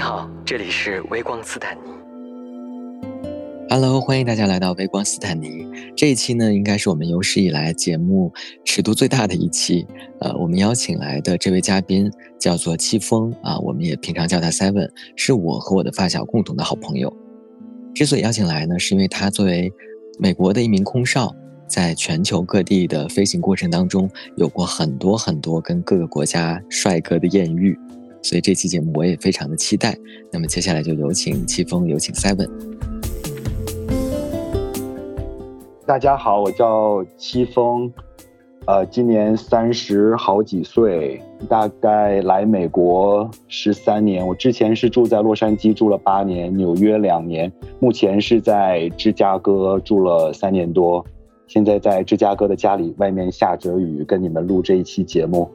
你好，这里是微光斯坦尼。Hello，欢迎大家来到微光斯坦尼。这一期呢，应该是我们有史以来节目尺度最大的一期。呃，我们邀请来的这位嘉宾叫做戚风啊，我们也平常叫他 Seven，是我和我的发小共同的好朋友。之所以邀请来呢，是因为他作为美国的一名空少，在全球各地的飞行过程当中，有过很多很多跟各个国家帅哥的艳遇，所以这期节目我也非常的期待。那么接下来就有请戚风，有请 Seven。大家好，我叫戚风，呃，今年三十好几岁，大概来美国十三年。我之前是住在洛杉矶住了八年，纽约两年，目前是在芝加哥住了三年多。现在在芝加哥的家里，外面下着雨，跟你们录这一期节目。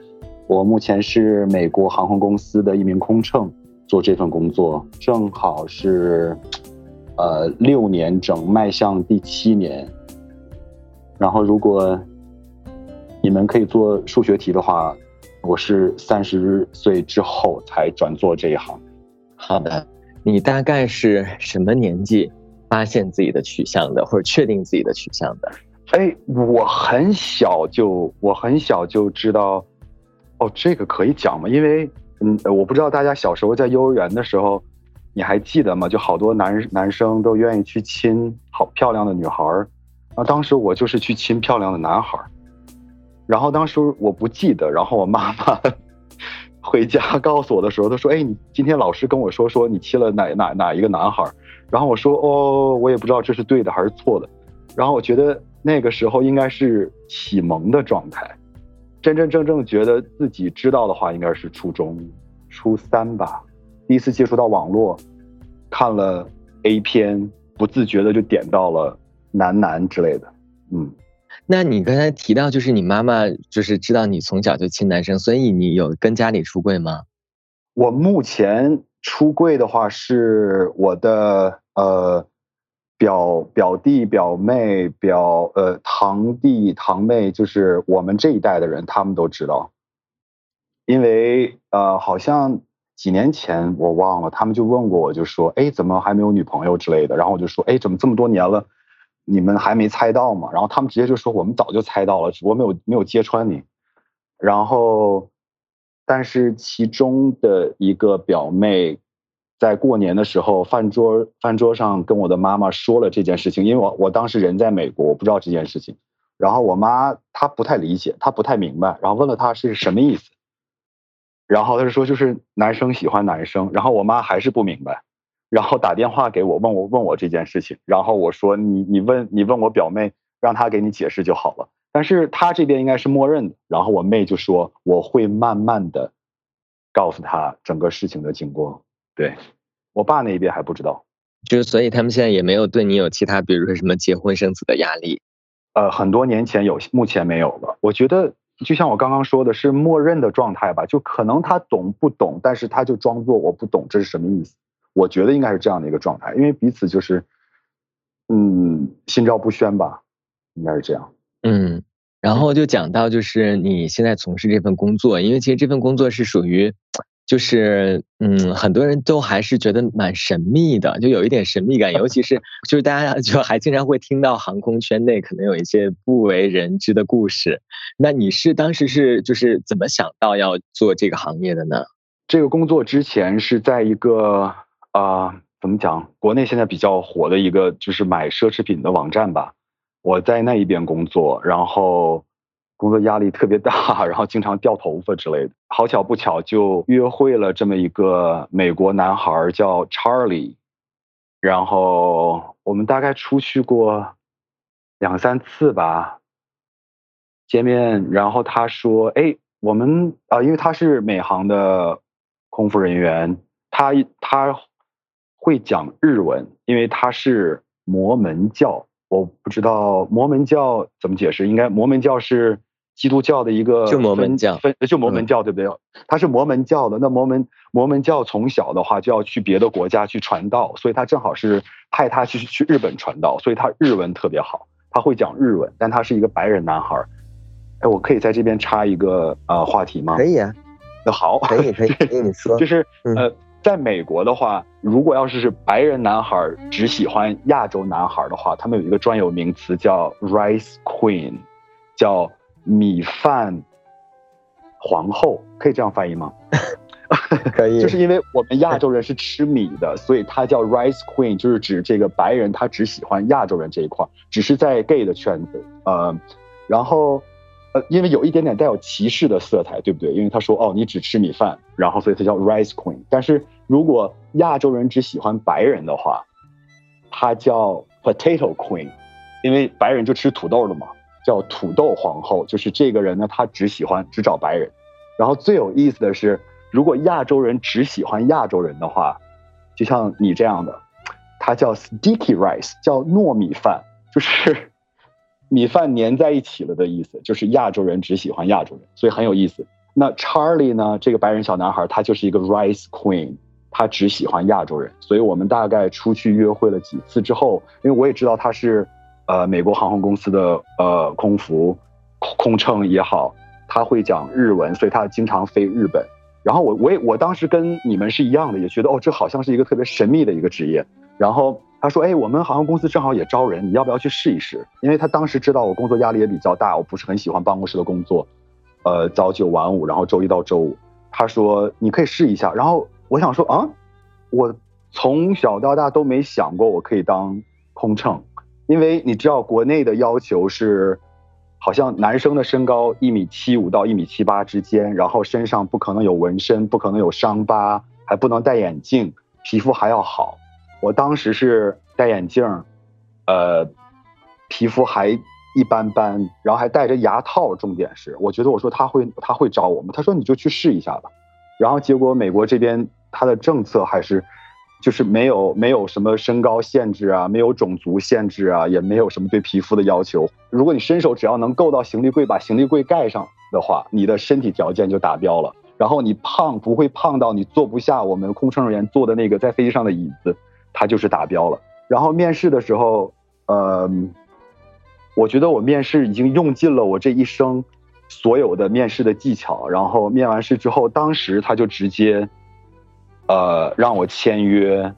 我目前是美国航空公司的一名空乘，做这份工作正好是，呃，六年整，迈向第七年。然后，如果你们可以做数学题的话，我是三十岁之后才转做这一行。好的，你大概是什么年纪发现自己的取向的，或者确定自己的取向的？哎，我很小就我很小就知道，哦，这个可以讲吗？因为嗯，我不知道大家小时候在幼儿园的时候，你还记得吗？就好多男男生都愿意去亲好漂亮的女孩儿。啊，当时我就是去亲漂亮的男孩儿，然后当时我不记得，然后我妈妈 回家告诉我的时候，她说：“哎，你今天老师跟我说说你亲了哪哪哪一个男孩儿？”然后我说：“哦，我也不知道这是对的还是错的。”然后我觉得那个时候应该是启蒙的状态，真真正正觉得自己知道的话，应该是初中初三吧，第一次接触到网络，看了 A 片，不自觉的就点到了。男男之类的，嗯，那你刚才提到，就是你妈妈就是知道你从小就亲男生，所以你有跟家里出柜吗？我目前出柜的话，是我的呃表表弟、表妹、表呃堂弟、堂妹，就是我们这一代的人，他们都知道，因为呃好像几年前我忘了，他们就问过我，就说，哎，怎么还没有女朋友之类的？然后我就说，哎，怎么这么多年了？你们还没猜到吗？然后他们直接就说我们早就猜到了，只不过没有没有揭穿你。然后，但是其中的一个表妹，在过年的时候饭桌饭桌上跟我的妈妈说了这件事情，因为我我当时人在美国，我不知道这件事情。然后我妈她不太理解，她不太明白，然后问了她是什么意思。然后她就说就是男生喜欢男生，然后我妈还是不明白。然后打电话给我，问我问我这件事情，然后我说你你问你问我表妹，让她给你解释就好了。但是她这边应该是默认的。然后我妹就说我会慢慢的告诉她整个事情的经过。对我爸那边还不知道，就是所以他们现在也没有对你有其他，比如说什么结婚生子的压力。呃，很多年前有，目前没有了。我觉得就像我刚刚说的，是默认的状态吧，就可能他懂不懂，但是他就装作我不懂，这是什么意思？我觉得应该是这样的一个状态，因为彼此就是，嗯，心照不宣吧，应该是这样。嗯，然后就讲到就是你现在从事这份工作，因为其实这份工作是属于，就是嗯，很多人都还是觉得蛮神秘的，就有一点神秘感，尤其是 就是大家就还经常会听到航空圈内可能有一些不为人知的故事。那你是当时是就是怎么想到要做这个行业的呢？这个工作之前是在一个。啊、呃，怎么讲？国内现在比较火的一个就是买奢侈品的网站吧。我在那一边工作，然后工作压力特别大，然后经常掉头发之类的。好巧不巧，就约会了这么一个美国男孩，叫 Charlie。然后我们大概出去过两三次吧，见面。然后他说：“哎，我们啊、因为他是美航的空服人员，他他。”会讲日文，因为他是摩门教，我不知道摩门教怎么解释，应该摩门教是基督教的一个就摩门教，分就摩门教、嗯、对不对？他是摩门教的，那摩门摩门教从小的话就要去别的国家去传道，所以他正好是派他去去日本传道，所以他日文特别好，他会讲日文，但他是一个白人男孩。哎，我可以在这边插一个呃话题吗？可以啊，那好，可以可以 可以，你说，就是、嗯、呃。在美国的话，如果要是是白人男孩只喜欢亚洲男孩的话，他们有一个专有名词叫 rice queen，叫米饭皇后，可以这样翻译吗？可以，就是因为我们亚洲人是吃米的，所以它叫 rice queen，就是指这个白人他只喜欢亚洲人这一块，只是在 gay 的圈子，呃，然后。呃，因为有一点点带有歧视的色彩，对不对？因为他说哦，你只吃米饭，然后所以他叫 rice queen。但是如果亚洲人只喜欢白人的话，他叫 potato queen，因为白人就吃土豆的嘛，叫土豆皇后。就是这个人呢，他只喜欢只找白人。然后最有意思的是，如果亚洲人只喜欢亚洲人的话，就像你这样的，他叫 sticky rice，叫糯米饭，就是。米饭粘在一起了的意思，就是亚洲人只喜欢亚洲人，所以很有意思。那 Charlie 呢？这个白人小男孩，他就是一个 Rice Queen，他只喜欢亚洲人。所以我们大概出去约会了几次之后，因为我也知道他是，呃，美国航空公司的呃空服空乘也好，他会讲日文，所以他经常飞日本。然后我我也我当时跟你们是一样的，也觉得哦，这好像是一个特别神秘的一个职业。然后。他说：“哎，我们航空公司正好也招人，你要不要去试一试？因为他当时知道我工作压力也比较大，我不是很喜欢办公室的工作，呃，早九晚五，然后周一到周五。他说你可以试一下。然后我想说啊，我从小到大都没想过我可以当空乘，因为你知道国内的要求是，好像男生的身高一米七五到一米七八之间，然后身上不可能有纹身，不可能有伤疤，还不能戴眼镜，皮肤还要好。”我当时是戴眼镜，呃，皮肤还一般般，然后还戴着牙套。重点是，我觉得我说他会他会招我吗？他说你就去试一下吧。然后结果美国这边他的政策还是，就是没有没有什么身高限制啊，没有种族限制啊，也没有什么对皮肤的要求。如果你伸手只要能够到行李柜，把行李柜盖上的话，你的身体条件就达标了。然后你胖不会胖到你坐不下我们空乘人员坐的那个在飞机上的椅子。它就是达标了。然后面试的时候，呃，我觉得我面试已经用尽了我这一生所有的面试的技巧。然后面完试之后，当时他就直接，呃，让我签约。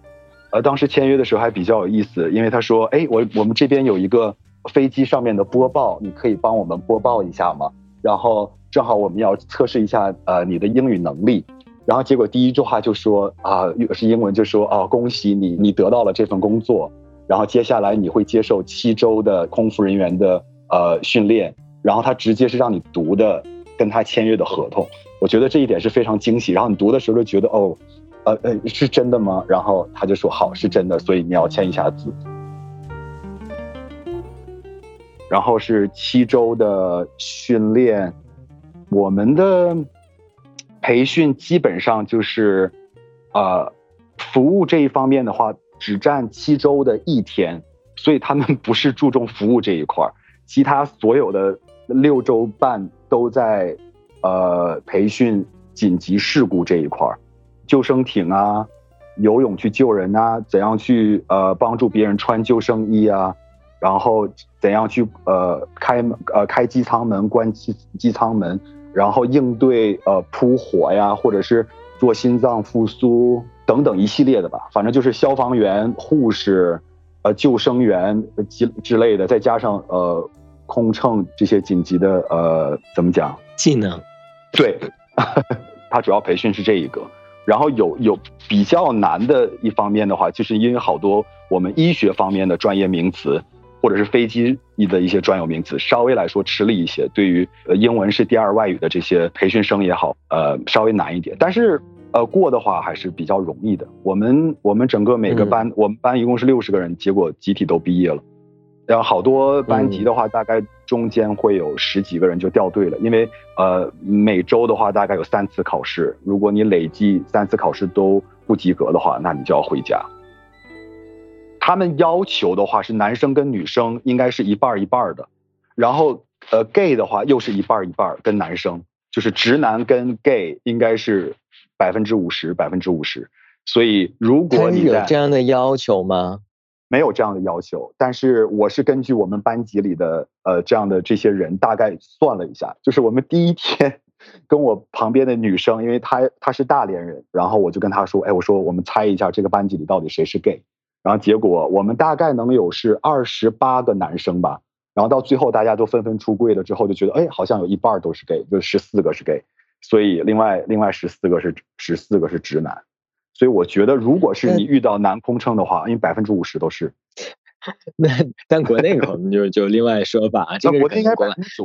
呃，当时签约的时候还比较有意思，因为他说：“哎，我我们这边有一个飞机上面的播报，你可以帮我们播报一下吗？”然后正好我们要测试一下呃你的英语能力。然后结果第一句话就说啊，是英文就说哦，恭喜你，你得到了这份工作。然后接下来你会接受七周的空服人员的呃训练。然后他直接是让你读的跟他签约的合同。我觉得这一点是非常惊喜。然后你读的时候就觉得哦，呃呃，是真的吗？然后他就说好，是真的，所以你要签一下字。然后是七周的训练，我们的。培训基本上就是，呃，服务这一方面的话，只占七周的一天，所以他们 不是注重服务这一块儿，其他所有的六周半都在，呃，培训紧急事故这一块儿，救生艇啊，游泳去救人啊，怎样去呃帮助别人穿救生衣啊，然后怎样去呃开门呃开机舱门关机机舱门。然后应对呃扑火呀，或者是做心脏复苏等等一系列的吧，反正就是消防员、护士、呃救生员之之类的，再加上呃空乘这些紧急的呃怎么讲技能？对，他主要培训是这一个。然后有有比较难的一方面的话，就是因为好多我们医学方面的专业名词。或者是飞机的一些专有名词，稍微来说吃力一些。对于呃英文是第二外语的这些培训生也好，呃稍微难一点。但是呃过的话还是比较容易的。我们我们整个每个班，我们班一共是六十个人，结果集体都毕业了。然后好多班级的话，大概中间会有十几个人就掉队了，因为呃每周的话大概有三次考试，如果你累计三次考试都不及格的话，那你就要回家。他们要求的话是男生跟女生应该是一半一半的，然后呃 gay 的话又是一半一半跟男生，就是直男跟 gay 应该是百分之五十百分之五十，所以如果你有这样的要求吗？没有这样的要求，但是我是根据我们班级里的呃这样的这些人大概算了一下，就是我们第一天 跟我旁边的女生，因为她她是大连人，然后我就跟她说，哎，我说我们猜一下这个班级里到底谁是 gay，然后结果我们大概能有是二十八个男生吧，然后到最后大家都纷纷出柜了之后，就觉得哎，好像有一半都是 gay，就十四个是 gay，所以另外另外十四个是十四个是直男，所以我觉得如果是你遇到男空乘的话，因为百分之五十都是。那但国内可能就就另外说法，这个国内应该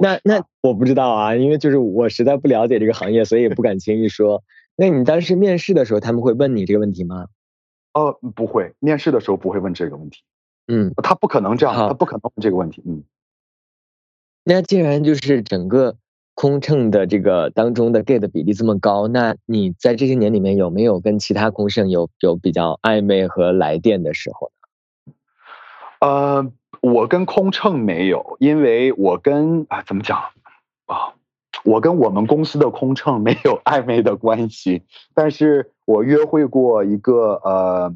那那我不知道啊，因为就是我实在不了解这个行业，所以也不敢轻易说。那你当时面试的时候，他们会问你这个问题吗？哦，不会，面试的时候不会问这个问题。嗯，他不可能这样，他不可能问这个问题。嗯，那既然就是整个空乘的这个当中的 gay 的比例这么高，那你在这些年里面有没有跟其他空乘有有比较暧昧和来电的时候？呃，我跟空乘没有，因为我跟啊怎么讲啊，我跟我们公司的空乘没有暧昧的关系，但是我约会过一个呃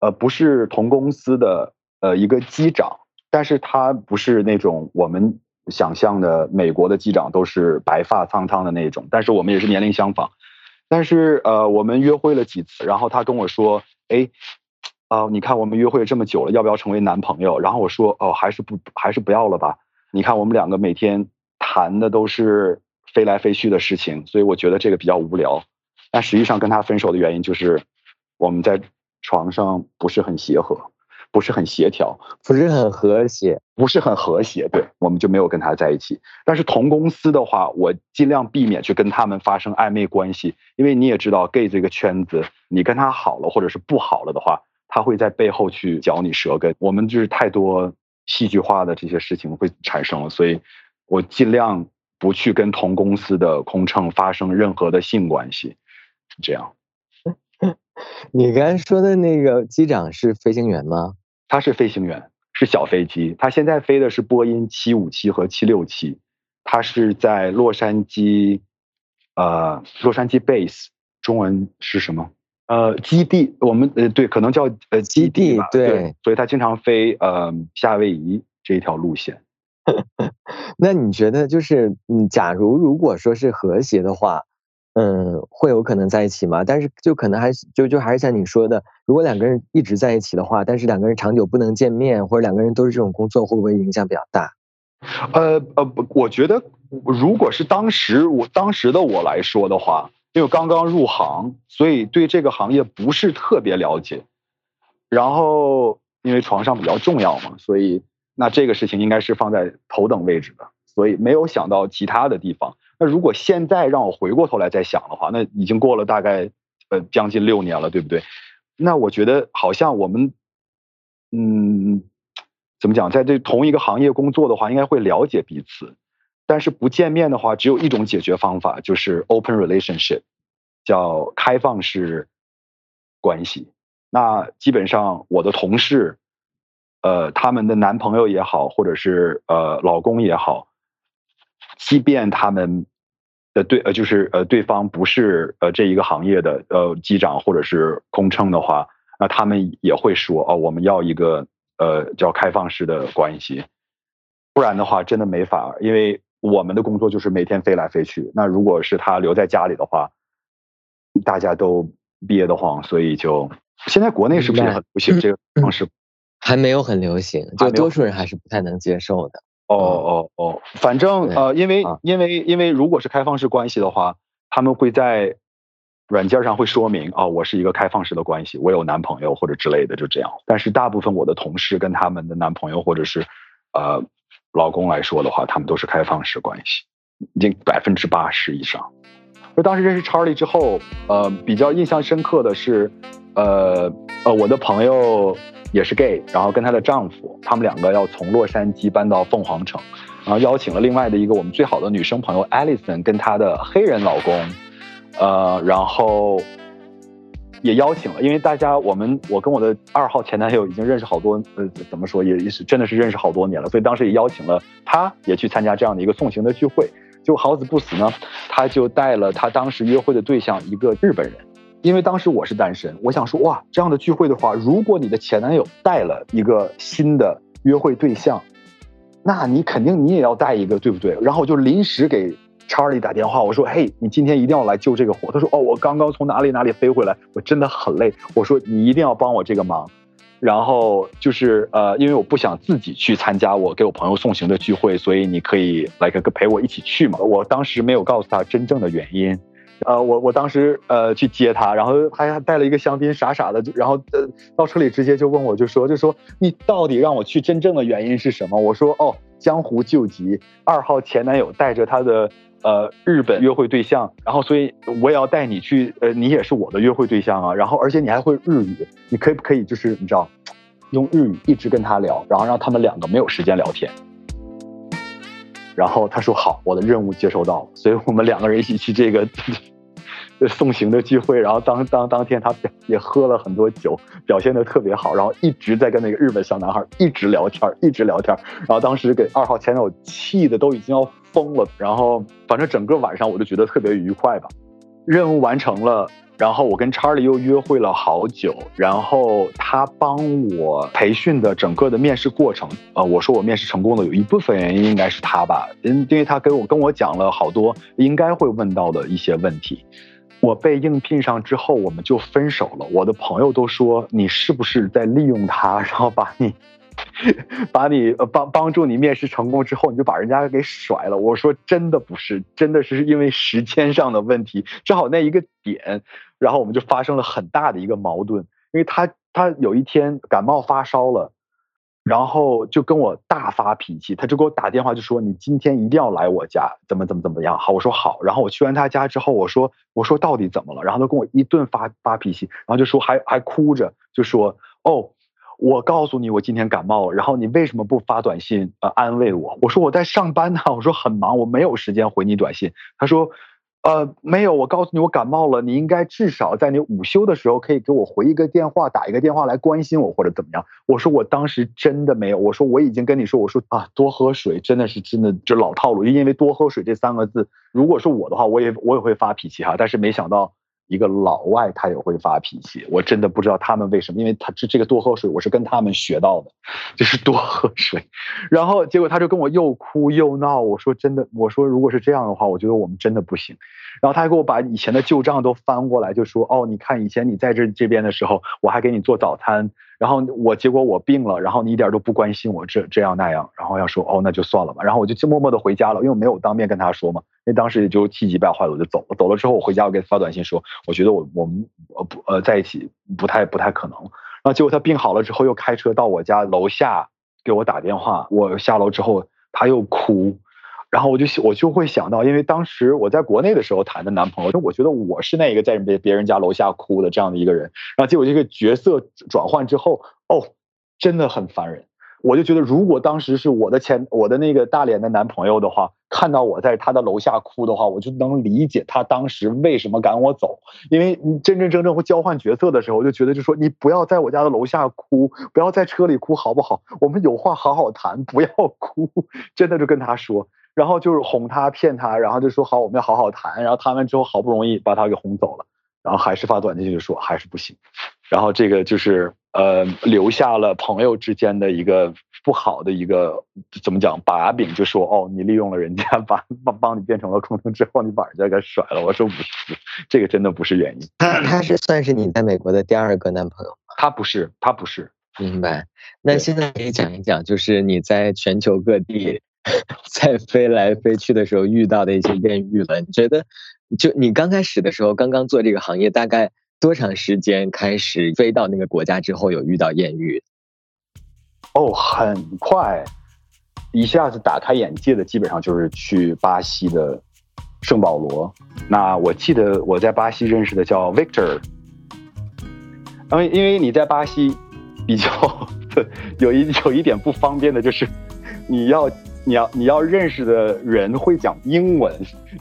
呃不是同公司的呃一个机长，但是他不是那种我们想象的美国的机长都是白发苍苍的那种，但是我们也是年龄相仿，但是呃我们约会了几次，然后他跟我说，哎。啊，你看我们约会这么久了，要不要成为男朋友？然后我说，哦，还是不，还是不要了吧。你看我们两个每天谈的都是飞来飞去的事情，所以我觉得这个比较无聊。但实际上跟他分手的原因就是我们在床上不是很协和，不是很协调，不是很和谐，不是很和谐。对，我们就没有跟他在一起。但是同公司的话，我尽量避免去跟他们发生暧昧关系，因为你也知道，gay 这个圈子，你跟他好了或者是不好了的话。他会在背后去嚼你舌根，我们就是太多戏剧化的这些事情会产生了，所以我尽量不去跟同公司的空乘发生任何的性关系，这样。你刚才说的那个机长是飞行员吗？他是飞行员，是小飞机，他现在飞的是波音七五七和七六七，他是在洛杉矶，呃，洛杉矶 base，中文是什么？呃，基地，我们呃对，可能叫呃基地吧，对，所以他经常飞呃夏威夷这一条路线。那你觉得就是，嗯，假如如果说是和谐的话，嗯，会有可能在一起吗？但是就可能还就就还是像你说的，如果两个人一直在一起的话，但是两个人长久不能见面，或者两个人都是这种工作，会不会影响比较大？呃呃不，我觉得如果是当时我当时的我来说的话。因为刚刚入行，所以对这个行业不是特别了解。然后，因为床上比较重要嘛，所以那这个事情应该是放在头等位置的，所以没有想到其他的地方。那如果现在让我回过头来再想的话，那已经过了大概呃将近六年了，对不对？那我觉得好像我们，嗯，怎么讲，在这同一个行业工作的话，应该会了解彼此。但是不见面的话，只有一种解决方法，就是 open relationship，叫开放式关系。那基本上我的同事，呃，他们的男朋友也好，或者是呃老公也好，即便他们的对呃就是呃对方不是呃这一个行业的呃机长或者是空乘的话，那他们也会说哦，我们要一个呃叫开放式的关系，不然的话真的没法，因为。我们的工作就是每天飞来飞去。那如果是他留在家里的话，大家都憋得慌，所以就现在国内是不是很流行这个方式？还没有很流行，就多数人还是不太能接受的。哦哦哦，反正呃，因为因为因为如果是开放式关系的话，他们会在软件上会说明啊，我是一个开放式的关系，我有男朋友或者之类的，就这样。但是大部分我的同事跟他们的男朋友或者是呃。老公来说的话，他们都是开放式关系，已经百分之八十以上。就当时认识 Charlie 之后，呃，比较印象深刻的是，呃呃，我的朋友也是 gay，然后跟她的丈夫，他们两个要从洛杉矶搬到凤凰城，然后邀请了另外的一个我们最好的女生朋友 Alison 跟她的黑人老公，呃，然后。也邀请了，因为大家我们我跟我的二号前男友已经认识好多，呃，怎么说也也是真的是认识好多年了，所以当时也邀请了他，也去参加这样的一个送行的聚会。就好死不死呢，他就带了他当时约会的对象一个日本人，因为当时我是单身，我想说哇，这样的聚会的话，如果你的前男友带了一个新的约会对象，那你肯定你也要带一个，对不对？然后我就临时给。查理打电话，我说：“嘿，你今天一定要来救这个火。”他说：“哦，我刚刚从哪里哪里飞回来，我真的很累。”我说：“你一定要帮我这个忙。”然后就是呃，因为我不想自己去参加我给我朋友送行的聚会，所以你可以来个陪我一起去嘛。我当时没有告诉他真正的原因。呃，我我当时呃去接他，然后他还带了一个香槟，傻傻的，然后呃到车里直接就问我，就说就说你到底让我去真正的原因是什么？我说哦，江湖救急，二号前男友带着他的呃日本约会对象，然后所以我也要带你去，呃你也是我的约会对象啊，然后而且你还会日语，你可以不可以就是你知道，用日语一直跟他聊，然后让他们两个没有时间聊天。然后他说好，我的任务接收到了，所以我们两个人一起去这个 送行的聚会。然后当当当天他也喝了很多酒，表现的特别好，然后一直在跟那个日本小男孩一直聊天，一直聊天。然后当时给二号前男友气的都已经要疯了。然后反正整个晚上我就觉得特别愉快吧，任务完成了。然后我跟查理又约会了好久，然后他帮我培训的整个的面试过程，呃，我说我面试成功的有一部分原因应该是他吧，因因为他给我跟我讲了好多应该会问到的一些问题。我被应聘上之后，我们就分手了。我的朋友都说你是不是在利用他，然后把你。把你呃帮帮助你面试成功之后，你就把人家给甩了。我说真的不是，真的是因为时间上的问题，正好那一个点，然后我们就发生了很大的一个矛盾。因为他他有一天感冒发烧了，然后就跟我大发脾气，他就给我打电话就说你今天一定要来我家，怎么怎么怎么样。好，我说好。然后我去完他家之后，我说我说到底怎么了？然后他跟我一顿发发脾气，然后就说还还哭着就说哦。我告诉你，我今天感冒了，然后你为什么不发短信呃安慰我？我说我在上班呢，我说很忙，我没有时间回你短信。他说，呃，没有，我告诉你我感冒了，你应该至少在你午休的时候可以给我回一个电话，打一个电话来关心我或者怎么样。我说我当时真的没有，我说我已经跟你说，我说啊多喝水真的是真的就老套路，因为多喝水这三个字，如果是我的话，我也我也会发脾气哈，但是没想到。一个老外他也会发脾气，我真的不知道他们为什么，因为他这这个多喝水我是跟他们学到的，就是多喝水，然后结果他就跟我又哭又闹，我说真的，我说如果是这样的话，我觉得我们真的不行。然后他还给我把以前的旧账都翻过来，就说哦，你看以前你在这这边的时候，我还给你做早餐。然后我结果我病了，然后你一点都不关心我这这样那样，然后要说哦那就算了吧，然后我就默默的回家了，因为我没有当面跟他说嘛，因为当时也就气急败坏了，我就走了。走了之后我回家我给他发短信说，我觉得我我们呃不呃在一起不太不太可能。然后结果他病好了之后又开车到我家楼下给我打电话，我下楼之后他又哭。然后我就我就会想到，因为当时我在国内的时候谈的男朋友，就我觉得我是那一个在别别人家楼下哭的这样的一个人。然后结果这个角色转换之后，哦，真的很烦人。我就觉得，如果当时是我的前我的那个大连的男朋友的话，看到我在他的楼下哭的话，我就能理解他当时为什么赶我走。因为你真真正正会交换角色的时候，我就觉得就说你不要在我家的楼下哭，不要在车里哭，好不好？我们有话好好谈，不要哭。真的就跟他说。然后就是哄他骗他，然后就说好我们要好好谈，然后谈完之后好不容易把他给哄走了，然后还是发短信就说还是不行，然后这个就是呃留下了朋友之间的一个不好的一个怎么讲把柄，就说哦你利用了人家把帮帮你变成了空乘之后你把人家给甩了，我说不是，这个真的不是原因。他他是算是你在美国的第二个男朋友？他不是，他不是。明白。那现在可以讲一讲，就是你在全球各地。在飞来飞去的时候遇到的一些艳遇了，你觉得？就你刚开始的时候，刚刚做这个行业，大概多长时间开始飞到那个国家之后有遇到艳遇？哦，很快，一下子打开眼界的，基本上就是去巴西的圣保罗。那我记得我在巴西认识的叫 Victor，因为因为你在巴西比较 有一有一点不方便的就是你要。你要你要认识的人会讲英文，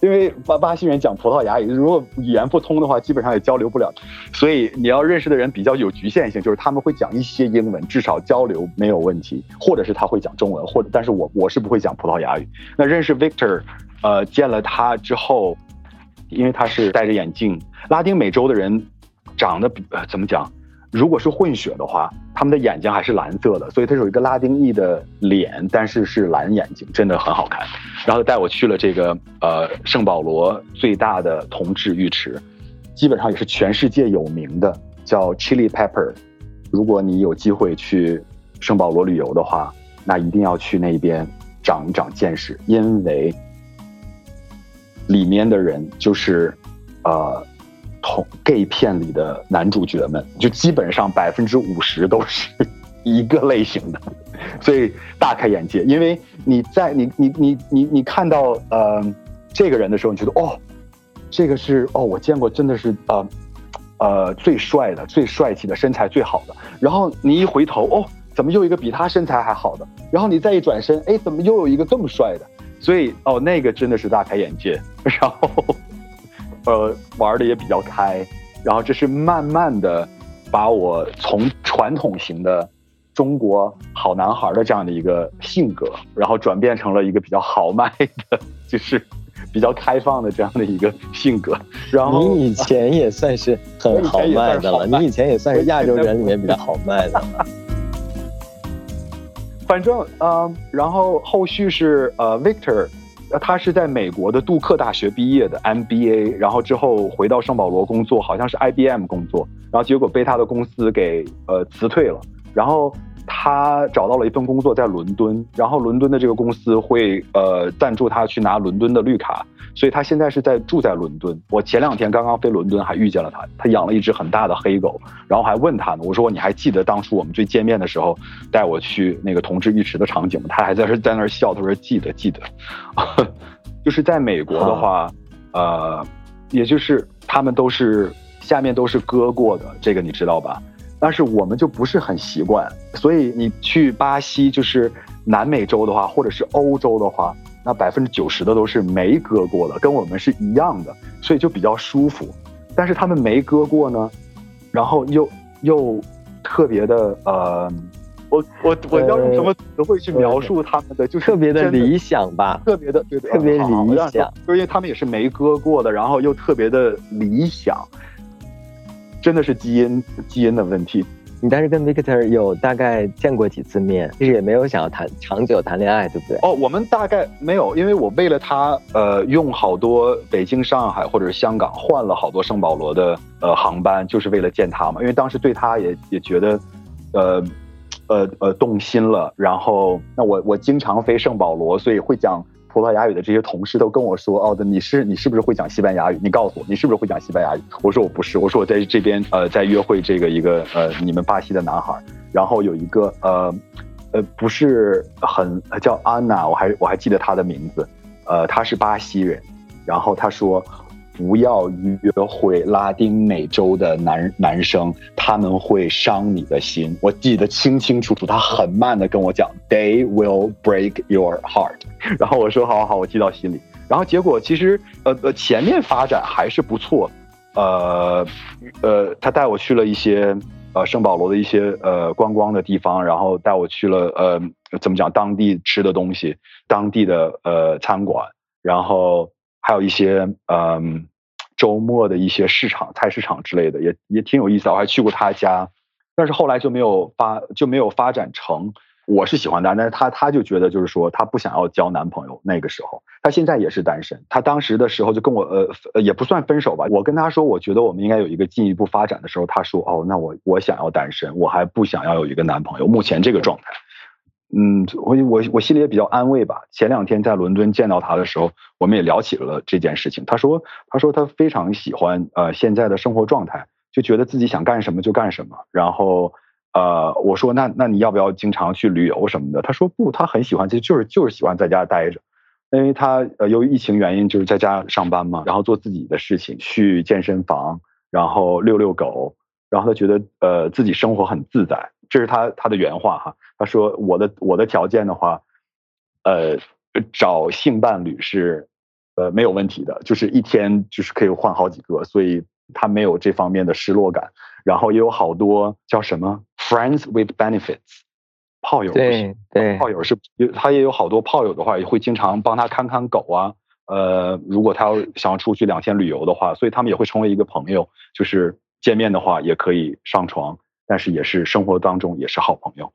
因为巴巴西人讲葡萄牙语，如果语言不通的话，基本上也交流不了。所以你要认识的人比较有局限性，就是他们会讲一些英文，至少交流没有问题，或者是他会讲中文，或者但是我我是不会讲葡萄牙语。那认识 Victor，呃，见了他之后，因为他是戴着眼镜，拉丁美洲的人长得比呃怎么讲？如果是混血的话，他们的眼睛还是蓝色的，所以他有一个拉丁裔的脸，但是是蓝眼睛，真的很好看。然后带我去了这个呃圣保罗最大的同志浴池，基本上也是全世界有名的，叫 Chili Pepper。如果你有机会去圣保罗旅游的话，那一定要去那边长一长见识，因为里面的人就是呃。同 gay 片里的男主角们，就基本上百分之五十都是 一个类型的，所以大开眼界。因为你在你你你你你看到呃这个人的时候，你觉得哦，这个是哦我见过真的是呃呃最帅的、最帅气的、身材最好的。然后你一回头哦，怎么又一个比他身材还好的？然后你再一转身，哎，怎么又有一个更帅的？所以哦，那个真的是大开眼界。然后。呃，玩的也比较开，然后这是慢慢的把我从传统型的中国好男孩的这样的一个性格，然后转变成了一个比较豪迈的，就是比较开放的这样的一个性格。然后你以前也算是很豪迈的了，你以前也算是亚洲人里面比较豪迈的。反正呃，然后后续是呃，Victor。他是在美国的杜克大学毕业的 MBA，然后之后回到圣保罗工作，好像是 IBM 工作，然后结果被他的公司给呃辞退了，然后。他找到了一份工作在伦敦，然后伦敦的这个公司会呃赞助他去拿伦敦的绿卡，所以他现在是在住在伦敦。我前两天刚刚飞伦敦，还遇见了他。他养了一只很大的黑狗，然后还问他呢，我说你还记得当初我们最见面的时候带我去那个同志浴池的场景吗？他还在这在那儿笑，他说记得记得。就是在美国的话，呃，也就是他们都是下面都是割过的，这个你知道吧？但是我们就不是很习惯，所以你去巴西，就是南美洲的话，或者是欧洲的话，那百分之九十的都是没割过的，跟我们是一样的，所以就比较舒服。但是他们没割过呢，然后又又特别的呃，我我我要用什么词汇去描述他们的？就是特别的理想吧，特别的对特别理想，就因为他们也是没割过的，然后又特别的理想。真的是基因基因的问题。你当时跟 Victor 有大概见过几次面，其实也没有想要谈长久谈恋爱，对不对？哦，我们大概没有，因为我为了他，呃，用好多北京、上海或者是香港换了好多圣保罗的呃航班，就是为了见他嘛。因为当时对他也也觉得，呃，呃呃动心了。然后那我我经常飞圣保罗，所以会讲。葡萄牙语的这些同事都跟我说：“哦的，你是你是不是会讲西班牙语？你告诉我，你是不是会讲西班牙语？”我说：“我不是，我说我在这边呃在约会这个一个呃你们巴西的男孩，然后有一个呃呃不是很叫安娜，我还我还记得他的名字，呃他是巴西人，然后他说。”不要约会拉丁美洲的男男生，他们会伤你的心。我记得清清楚楚，他很慢的跟我讲，They will break your heart。然后我说好好好，我记到心里。然后结果其实呃呃前面发展还是不错，呃呃他带我去了一些呃圣保罗的一些呃观光的地方，然后带我去了呃怎么讲当地吃的东西，当地的呃餐馆，然后。还有一些嗯，周末的一些市场、菜市场之类的，也也挺有意思。我还去过他家，但是后来就没有发就没有发展成。我是喜欢他，但是他他就觉得就是说他不想要交男朋友。那个时候，他现在也是单身。他当时的时候就跟我呃也不算分手吧。我跟他说，我觉得我们应该有一个进一步发展的时候，他说哦，那我我想要单身，我还不想要有一个男朋友。目前这个状态。嗯，我我我心里也比较安慰吧。前两天在伦敦见到他的时候，我们也聊起了这件事情。他说，他说他非常喜欢呃现在的生活状态，就觉得自己想干什么就干什么。然后呃，我说那那你要不要经常去旅游什么的？他说不，他很喜欢，就就是就是喜欢在家待着，因为他呃由于疫情原因就是在家上班嘛，然后做自己的事情，去健身房，然后遛遛狗，然后他觉得呃自己生活很自在。这是他他的原话哈，他说我的我的条件的话，呃，找性伴侣是呃没有问题的，就是一天就是可以换好几个，所以他没有这方面的失落感。然后也有好多叫什么 friends with benefits，炮友对对，炮友是他也有好多炮友的话，也会经常帮他看看狗啊，呃，如果他要想要出去两天旅游的话，所以他们也会成为一个朋友，就是见面的话也可以上床。但是也是生活当中也是好朋友。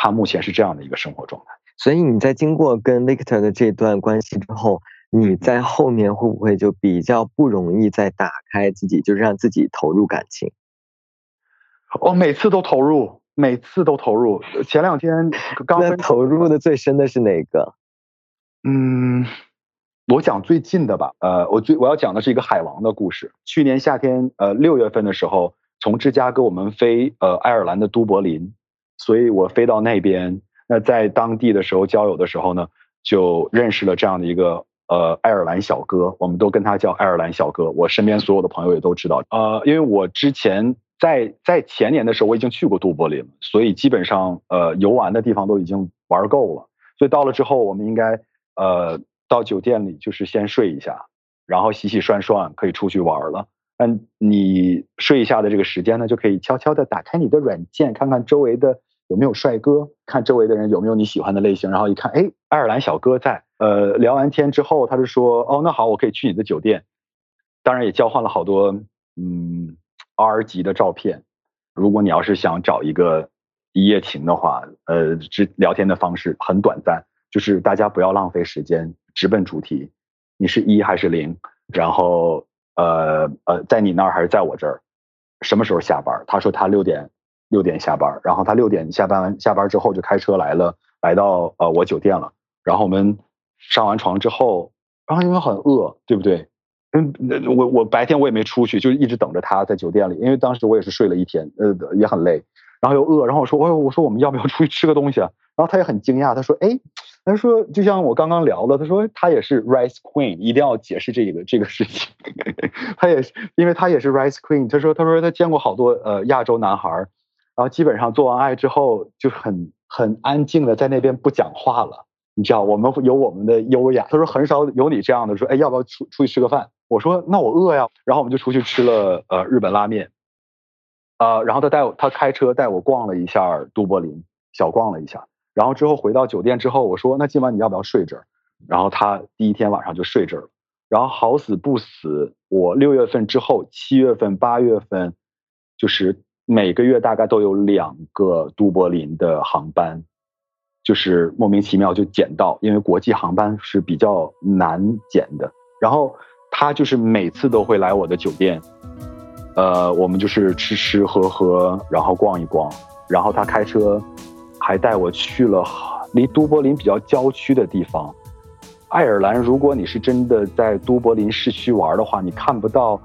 他目前是这样的一个生活状态。所以你在经过跟 Victor 的这段关系之后，你在后面会不会就比较不容易再打开自己，就是让自己投入感情？我每次都投入，每次都投入。前两天刚投入的最深的是哪个？嗯，我讲最近的吧。呃，我最我要讲的是一个海王的故事。去年夏天，呃，六月份的时候，从芝加哥我们飞呃爱尔兰的都柏林，所以我飞到那边。那在当地的时候交友的时候呢，就认识了这样的一个呃爱尔兰小哥，我们都跟他叫爱尔兰小哥。我身边所有的朋友也都知道。呃，因为我之前。在在前年的时候，我已经去过杜柏林，所以基本上呃游玩的地方都已经玩够了。所以到了之后，我们应该呃到酒店里就是先睡一下，然后洗洗涮涮，可以出去玩了。嗯，你睡一下的这个时间呢，就可以悄悄的打开你的软件，看看周围的有没有帅哥，看周围的人有没有你喜欢的类型。然后一看，哎，爱尔兰小哥在。呃，聊完天之后，他就说，哦，那好，我可以去你的酒店。当然也交换了好多，嗯。R 级的照片，如果你要是想找一个一夜情的话，呃，只聊天的方式很短暂，就是大家不要浪费时间，直奔主题。你是一还是零？然后呃呃，在你那儿还是在我这儿？什么时候下班？他说他六点六点下班，然后他六点下班完下班之后就开车来了，来到呃我酒店了。然后我们上完床之后，然后因为很饿，对不对？嗯，我我白天我也没出去，就一直等着他在酒店里，因为当时我也是睡了一天，呃，也很累，然后又饿，然后我说，我我说我们要不要出去吃个东西啊？然后他也很惊讶，他说，哎，他说就像我刚刚聊的，他说他也是 rice queen，一定要解释这个这个事情，他也是，因为他也是 rice queen，他说他说他见过好多呃亚洲男孩，然后基本上做完爱之后就很很安静的在那边不讲话了。你知道我们有我们的优雅。他说很少有你这样的，说哎要不要出出去吃个饭？我说那我饿呀。然后我们就出去吃了呃日本拉面，呃，然后他带我他开车带我逛了一下都柏林，小逛了一下。然后之后回到酒店之后，我说那今晚你要不要睡这儿？然后他第一天晚上就睡这儿了。然后好死不死，我六月份之后，七月份、八月份，就是每个月大概都有两个都柏林的航班。就是莫名其妙就捡到，因为国际航班是比较难捡的。然后他就是每次都会来我的酒店，呃，我们就是吃吃喝喝，然后逛一逛。然后他开车还带我去了离都柏林比较郊区的地方。爱尔兰，如果你是真的在都柏林市区玩的话，你看不到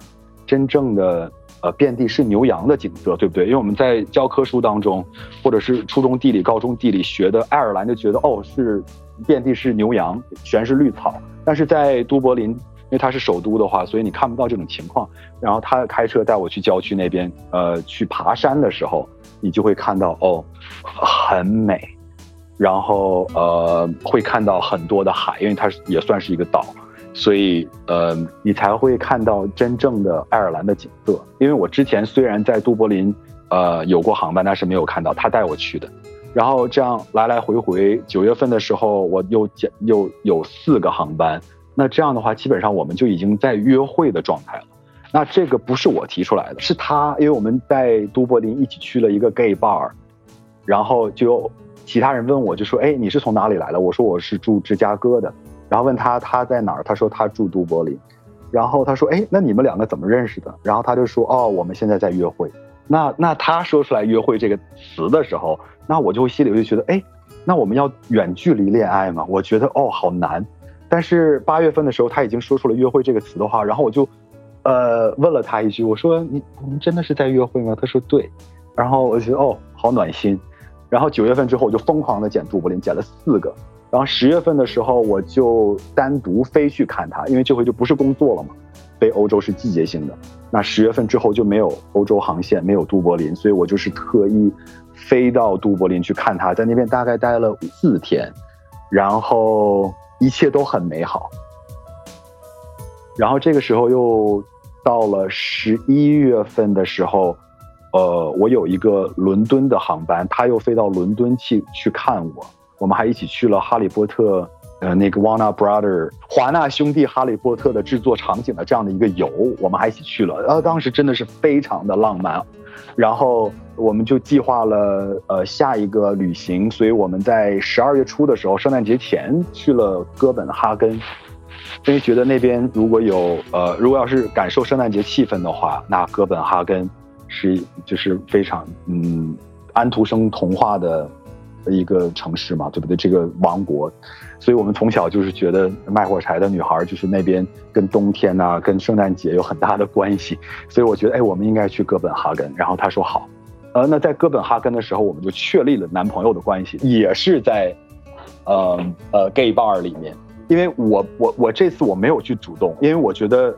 真正的。呃，遍地是牛羊的景色，对不对？因为我们在教科书当中，或者是初中地理、高中地理学的爱尔兰，就觉得哦，是遍地是牛羊，全是绿草。但是在都柏林，因为它是首都的话，所以你看不到这种情况。然后他开车带我去郊区那边，呃，去爬山的时候，你就会看到哦，很美。然后呃，会看到很多的海，因为它也算是一个岛。所以，呃，你才会看到真正的爱尔兰的景色。因为我之前虽然在都柏林，呃，有过航班，但是没有看到他带我去的。然后这样来来回回，九月份的时候我又减又有四个航班。那这样的话，基本上我们就已经在约会的状态了。那这个不是我提出来的，是他，因为我们在都柏林一起去了一个 gay bar，然后就其他人问我，就说：“哎，你是从哪里来的？”我说：“我是住芝加哥的。”然后问他他在哪儿，他说他住都柏林，然后他说哎，那你们两个怎么认识的？然后他就说哦，我们现在在约会。那那他说出来约会这个词的时候，那我就会心里就觉得哎，那我们要远距离恋爱吗？我觉得哦好难。但是八月份的时候他已经说出了约会这个词的话，然后我就呃问了他一句，我说你我们真的是在约会吗？他说对。然后我觉得哦好暖心。然后九月份之后我就疯狂的剪都柏林，剪了四个。然后十月份的时候，我就单独飞去看他，因为这回就不是工作了嘛，飞欧洲是季节性的。那十月份之后就没有欧洲航线，没有都柏林，所以我就是特意飞到都柏林去看他，在那边大概待了四天，然后一切都很美好。然后这个时候又到了十一月份的时候，呃，我有一个伦敦的航班，他又飞到伦敦去去看我。我们还一起去了《哈利波特》呃，那个 Warner Brother 华纳兄弟《哈利波特》的制作场景的这样的一个游，我们还一起去了。呃当时真的是非常的浪漫，然后我们就计划了呃下一个旅行，所以我们在十二月初的时候，圣诞节前去了哥本哈根，因为觉得那边如果有呃如果要是感受圣诞节气氛的话，那哥本哈根是就是非常嗯安徒生童话的的一个城市嘛，对不对？这个王国。所以我们从小就是觉得卖火柴的女孩就是那边跟冬天呐、跟圣诞节有很大的关系。所以我觉得，哎，我们应该去哥本哈根。然后他说好，呃，那在哥本哈根的时候，我们就确立了男朋友的关系，也是在，呃呃 gay bar 里面。因为我我我这次我没有去主动，因为我觉得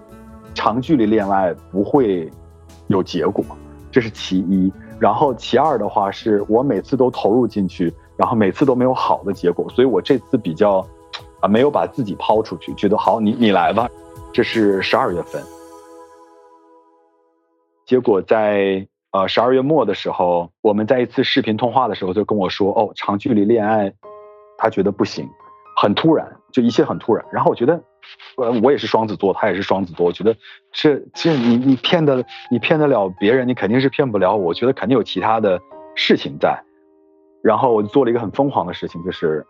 长距离恋爱不会有结果，这是其一。然后其二的话，是我每次都投入进去。然后每次都没有好的结果，所以我这次比较，啊，没有把自己抛出去，觉得好，你你来吧。这是十二月份，结果在呃十二月末的时候，我们在一次视频通话的时候就跟我说，哦，长距离恋爱，他觉得不行，很突然，就一切很突然。然后我觉得，呃，我也是双子座，他也是双子座，我觉得这这你你骗得你骗得了别人，你肯定是骗不了我，我觉得肯定有其他的事情在。然后我就做了一个很疯狂的事情，就是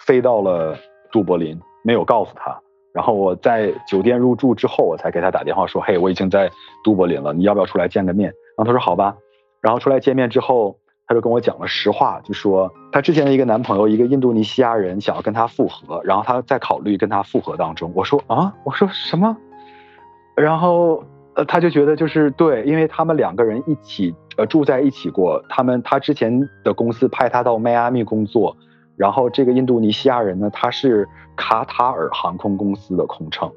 飞到了杜柏林，没有告诉他。然后我在酒店入住之后，我才给他打电话说：“嘿，我已经在都柏林了，你要不要出来见个面？”然后他说：“好吧。”然后出来见面之后，他就跟我讲了实话，就说他之前的一个男朋友，一个印度尼西亚人，想要跟他复合，然后他在考虑跟他复合当中。我说：“啊，我说什么？”然后呃，他就觉得就是对，因为他们两个人一起。呃，住在一起过。他们他之前的公司派他到迈阿密工作，然后这个印度尼西亚人呢，他是卡塔尔航空公司的空乘，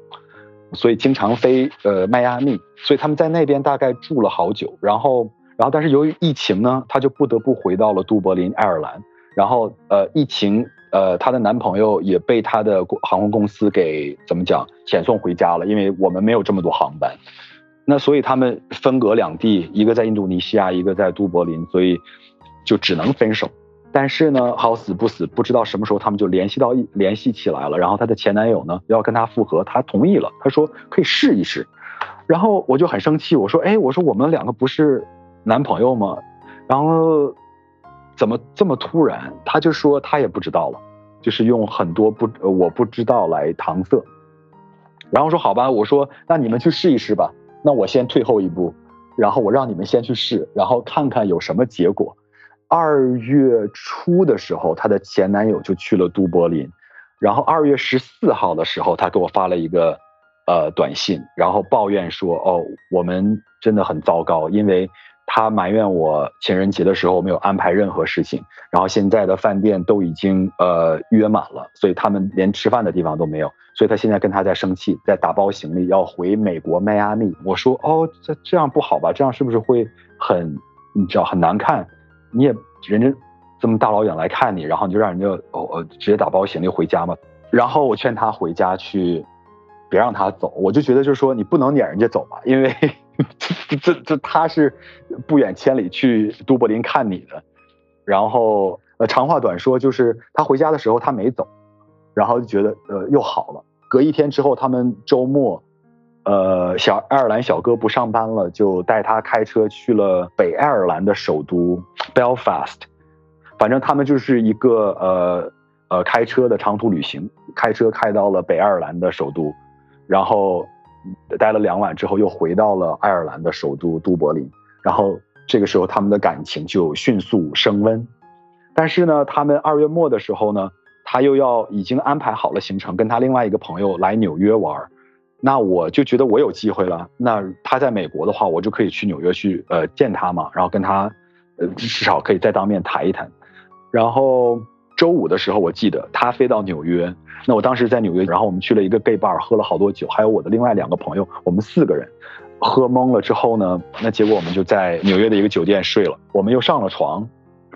所以经常飞呃迈阿密，所以他们在那边大概住了好久。然后，然后但是由于疫情呢，她就不得不回到了都柏林，爱尔兰。然后呃，疫情呃，她的男朋友也被她的航空公司给怎么讲遣送回家了，因为我们没有这么多航班。那所以他们分隔两地，一个在印度尼西亚，一个在都柏林，所以就只能分手。但是呢，好死不死，不知道什么时候他们就联系到联系起来了。然后她的前男友呢要跟她复合，她同意了，她说可以试一试。然后我就很生气，我说哎，我说我们两个不是男朋友吗？然后怎么这么突然？他就说他也不知道了，就是用很多不我不知道来搪塞。然后说好吧，我说那你们去试一试吧。那我先退后一步，然后我让你们先去试，然后看看有什么结果。二月初的时候，她的前男友就去了都柏林，然后二月十四号的时候，他给我发了一个呃短信，然后抱怨说：“哦，我们真的很糟糕，因为。”他埋怨我情人节的时候没有安排任何事情，然后现在的饭店都已经呃约满了，所以他们连吃饭的地方都没有，所以他现在跟他在生气，在打包行李要回美国迈阿密。我说哦，这这样不好吧？这样是不是会很你知道很难看？你也人家这么大老远来看你，然后你就让人家哦呃直接打包行李回家嘛？然后我劝他回家去，别让他走。我就觉得就是说你不能撵人家走吧，因为。这这这他是不远千里去都柏林看你的，然后呃长话短说，就是他回家的时候他没走，然后就觉得呃又好了。隔一天之后，他们周末，呃小爱尔兰小哥不上班了，就带他开车去了北爱尔兰的首都 Belfast，反正他们就是一个呃呃开车的长途旅行，开车开到了北爱尔兰的首都，然后。待了两晚之后，又回到了爱尔兰的首都都柏林。然后这个时候，他们的感情就迅速升温。但是呢，他们二月末的时候呢，他又要已经安排好了行程，跟他另外一个朋友来纽约玩。那我就觉得我有机会了。那他在美国的话，我就可以去纽约去呃见他嘛，然后跟他呃至少可以再当面谈一谈。然后。周五的时候，我记得他飞到纽约，那我当时在纽约，然后我们去了一个 gay bar，喝了好多酒，还有我的另外两个朋友，我们四个人喝懵了之后呢，那结果我们就在纽约的一个酒店睡了，我们又上了床，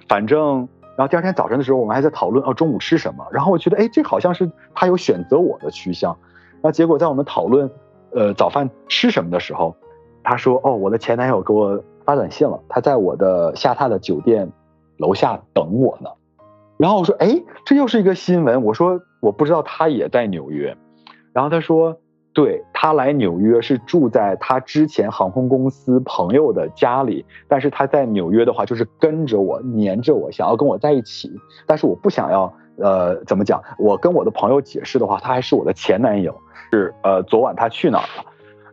反正，然后第二天早晨的时候，我们还在讨论哦中午吃什么，然后我觉得哎这好像是他有选择我的趋向，那结果在我们讨论呃早饭吃什么的时候，他说哦我的前男友给我发短信了，他在我的下榻的酒店楼下等我呢。然后我说，哎，这又是一个新闻。我说，我不知道他也在纽约。然后他说，对他来纽约是住在他之前航空公司朋友的家里，但是他在纽约的话就是跟着我，黏着我，想要跟我在一起。但是我不想要，呃，怎么讲？我跟我的朋友解释的话，他还是我的前男友。是，呃，昨晚他去哪儿了？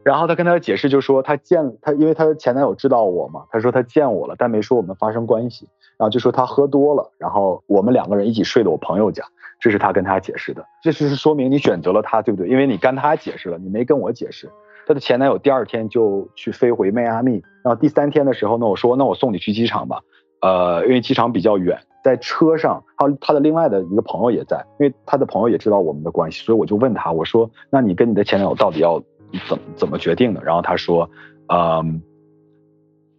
然后他跟他的解释就说他见他，因为他前男友知道我嘛，他说他见我了，但没说我们发生关系。然后就说他喝多了，然后我们两个人一起睡的我朋友家。这是他跟他解释的，这就是说明你选择了他，对不对？因为你跟他解释了，你没跟我解释。他的前男友第二天就去飞回迈阿密，然后第三天的时候呢，我说那我送你去机场吧，呃，因为机场比较远，在车上，他他的另外的一个朋友也在，因为他的朋友也知道我们的关系，所以我就问他，我说那你跟你的前男友到底要怎怎么决定的？然后他说，嗯，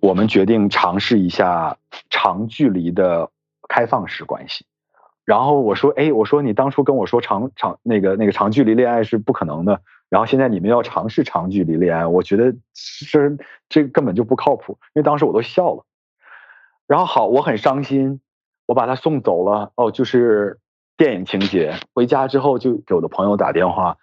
我们决定尝试一下长距离的开放式关系。然后我说，哎，我说你当初跟我说长长那个那个长距离恋爱是不可能的，然后现在你们要尝试长距离恋爱，我觉得这这根本就不靠谱，因为当时我都笑了。然后好，我很伤心，我把他送走了。哦，就是电影情节。回家之后就给我的朋友打电话，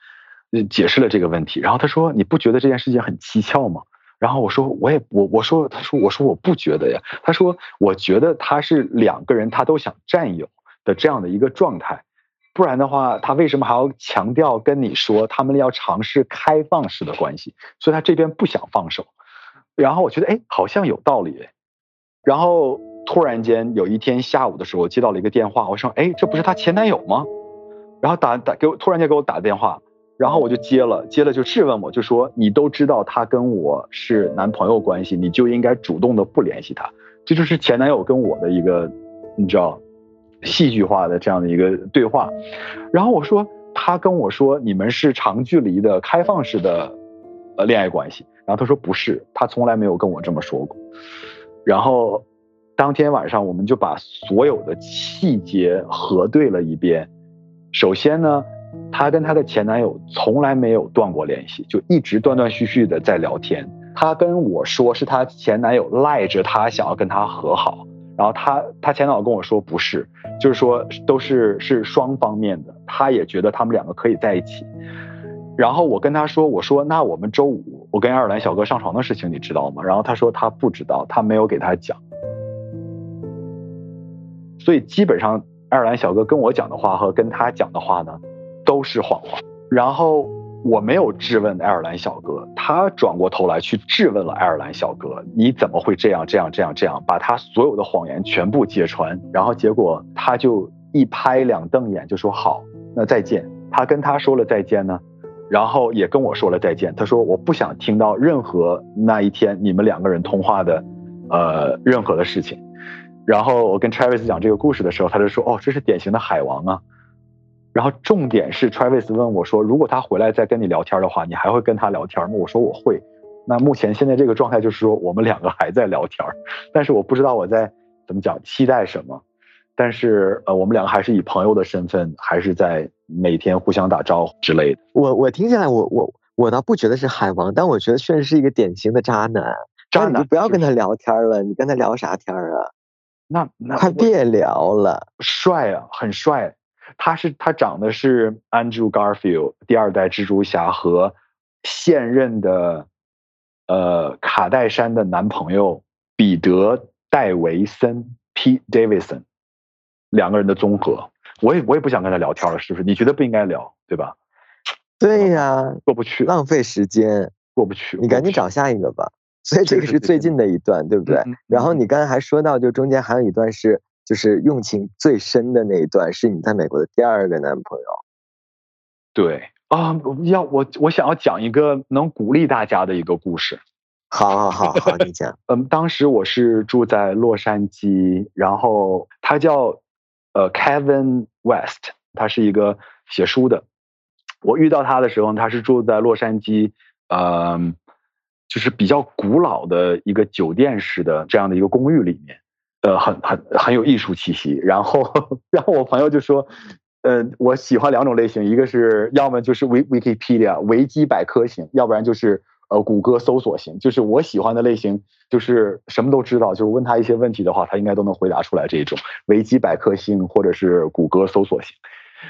解释了这个问题。然后他说，你不觉得这件事情很蹊跷吗？然后我说，我也我我说，他说我说我不觉得呀。他说，我觉得他是两个人，他都想占有。的这样的一个状态，不然的话，他为什么还要强调跟你说他们要尝试开放式的关系？所以他这边不想放手。然后我觉得，哎，好像有道理。然后突然间有一天下午的时候，接到了一个电话，我说，哎，这不是他前男友吗？然后打打给我，突然间给我打电话，然后我就接了，接了就质问我，就说你都知道他跟我是男朋友关系，你就应该主动的不联系他。这就是前男友跟我的一个，你知道。戏剧化的这样的一个对话，然后我说他跟我说你们是长距离的开放式的呃恋爱关系，然后他说不是，他从来没有跟我这么说过。然后当天晚上我们就把所有的细节核对了一遍。首先呢，她跟她的前男友从来没有断过联系，就一直断断续续的在聊天。她跟我说是她前男友赖着她想要跟她和好。然后她她前男友跟我说不是，就是说都是是双方面的，他也觉得他们两个可以在一起。然后我跟她说，我说那我们周五我跟爱尔兰小哥上床的事情你知道吗？然后她说她不知道，她没有给他讲。所以基本上爱尔兰小哥跟我讲的话和跟他讲的话呢，都是谎话。然后。我没有质问爱尔兰小哥，他转过头来去质问了爱尔兰小哥：“你怎么会这样这样这样这样？”把他所有的谎言全部揭穿，然后结果他就一拍两瞪眼，就说：“好，那再见。”他跟他说了再见呢，然后也跟我说了再见。他说：“我不想听到任何那一天你们两个人通话的，呃，任何的事情。”然后我跟 Travis 讲这个故事的时候，他就说：“哦，这是典型的海王啊。”然后重点是，Travis 问我说：“如果他回来再跟你聊天的话，你还会跟他聊天吗？”我说：“我会。”那目前现在这个状态就是说，我们两个还在聊天，但是我不知道我在怎么讲，期待什么。但是呃，我们两个还是以朋友的身份，还是在每天互相打招呼之类的。我我听下来，我我我倒不觉得是海王，但我觉得确实是一个典型的渣男。渣男，你不要跟他聊天了，你跟他聊啥天啊？那那快别聊了，帅啊，很帅。他是他长的是 Andrew Garfield 第二代蜘蛛侠和现任的呃卡戴珊的男朋友彼得戴维森 P Davidson 两个人的综合，我也我也不想跟他聊天了，是不是？你觉得不应该聊，对吧？对呀，过不去，浪费时间，过不去，你赶紧找下一个吧。所以这个是最近的一段，对不对？然后你刚才还说到，就中间还有一段是。就是用情最深的那一段，是你在美国的第二个男朋友。对啊，要我我想要讲一个能鼓励大家的一个故事。好好好好，你讲。嗯，当时我是住在洛杉矶，然后他叫呃 Kevin West，他是一个写书的。我遇到他的时候，他是住在洛杉矶，嗯，就是比较古老的一个酒店式的这样的一个公寓里面。呃，很很很有艺术气息。然后，然后我朋友就说，呃，我喜欢两种类型，一个是要么就是维 Wikipedia 维基百科型，要不然就是呃谷歌搜索型。就是我喜欢的类型，就是什么都知道，就是问他一些问题的话，他应该都能回答出来这种维基百科型或者是谷歌搜索型。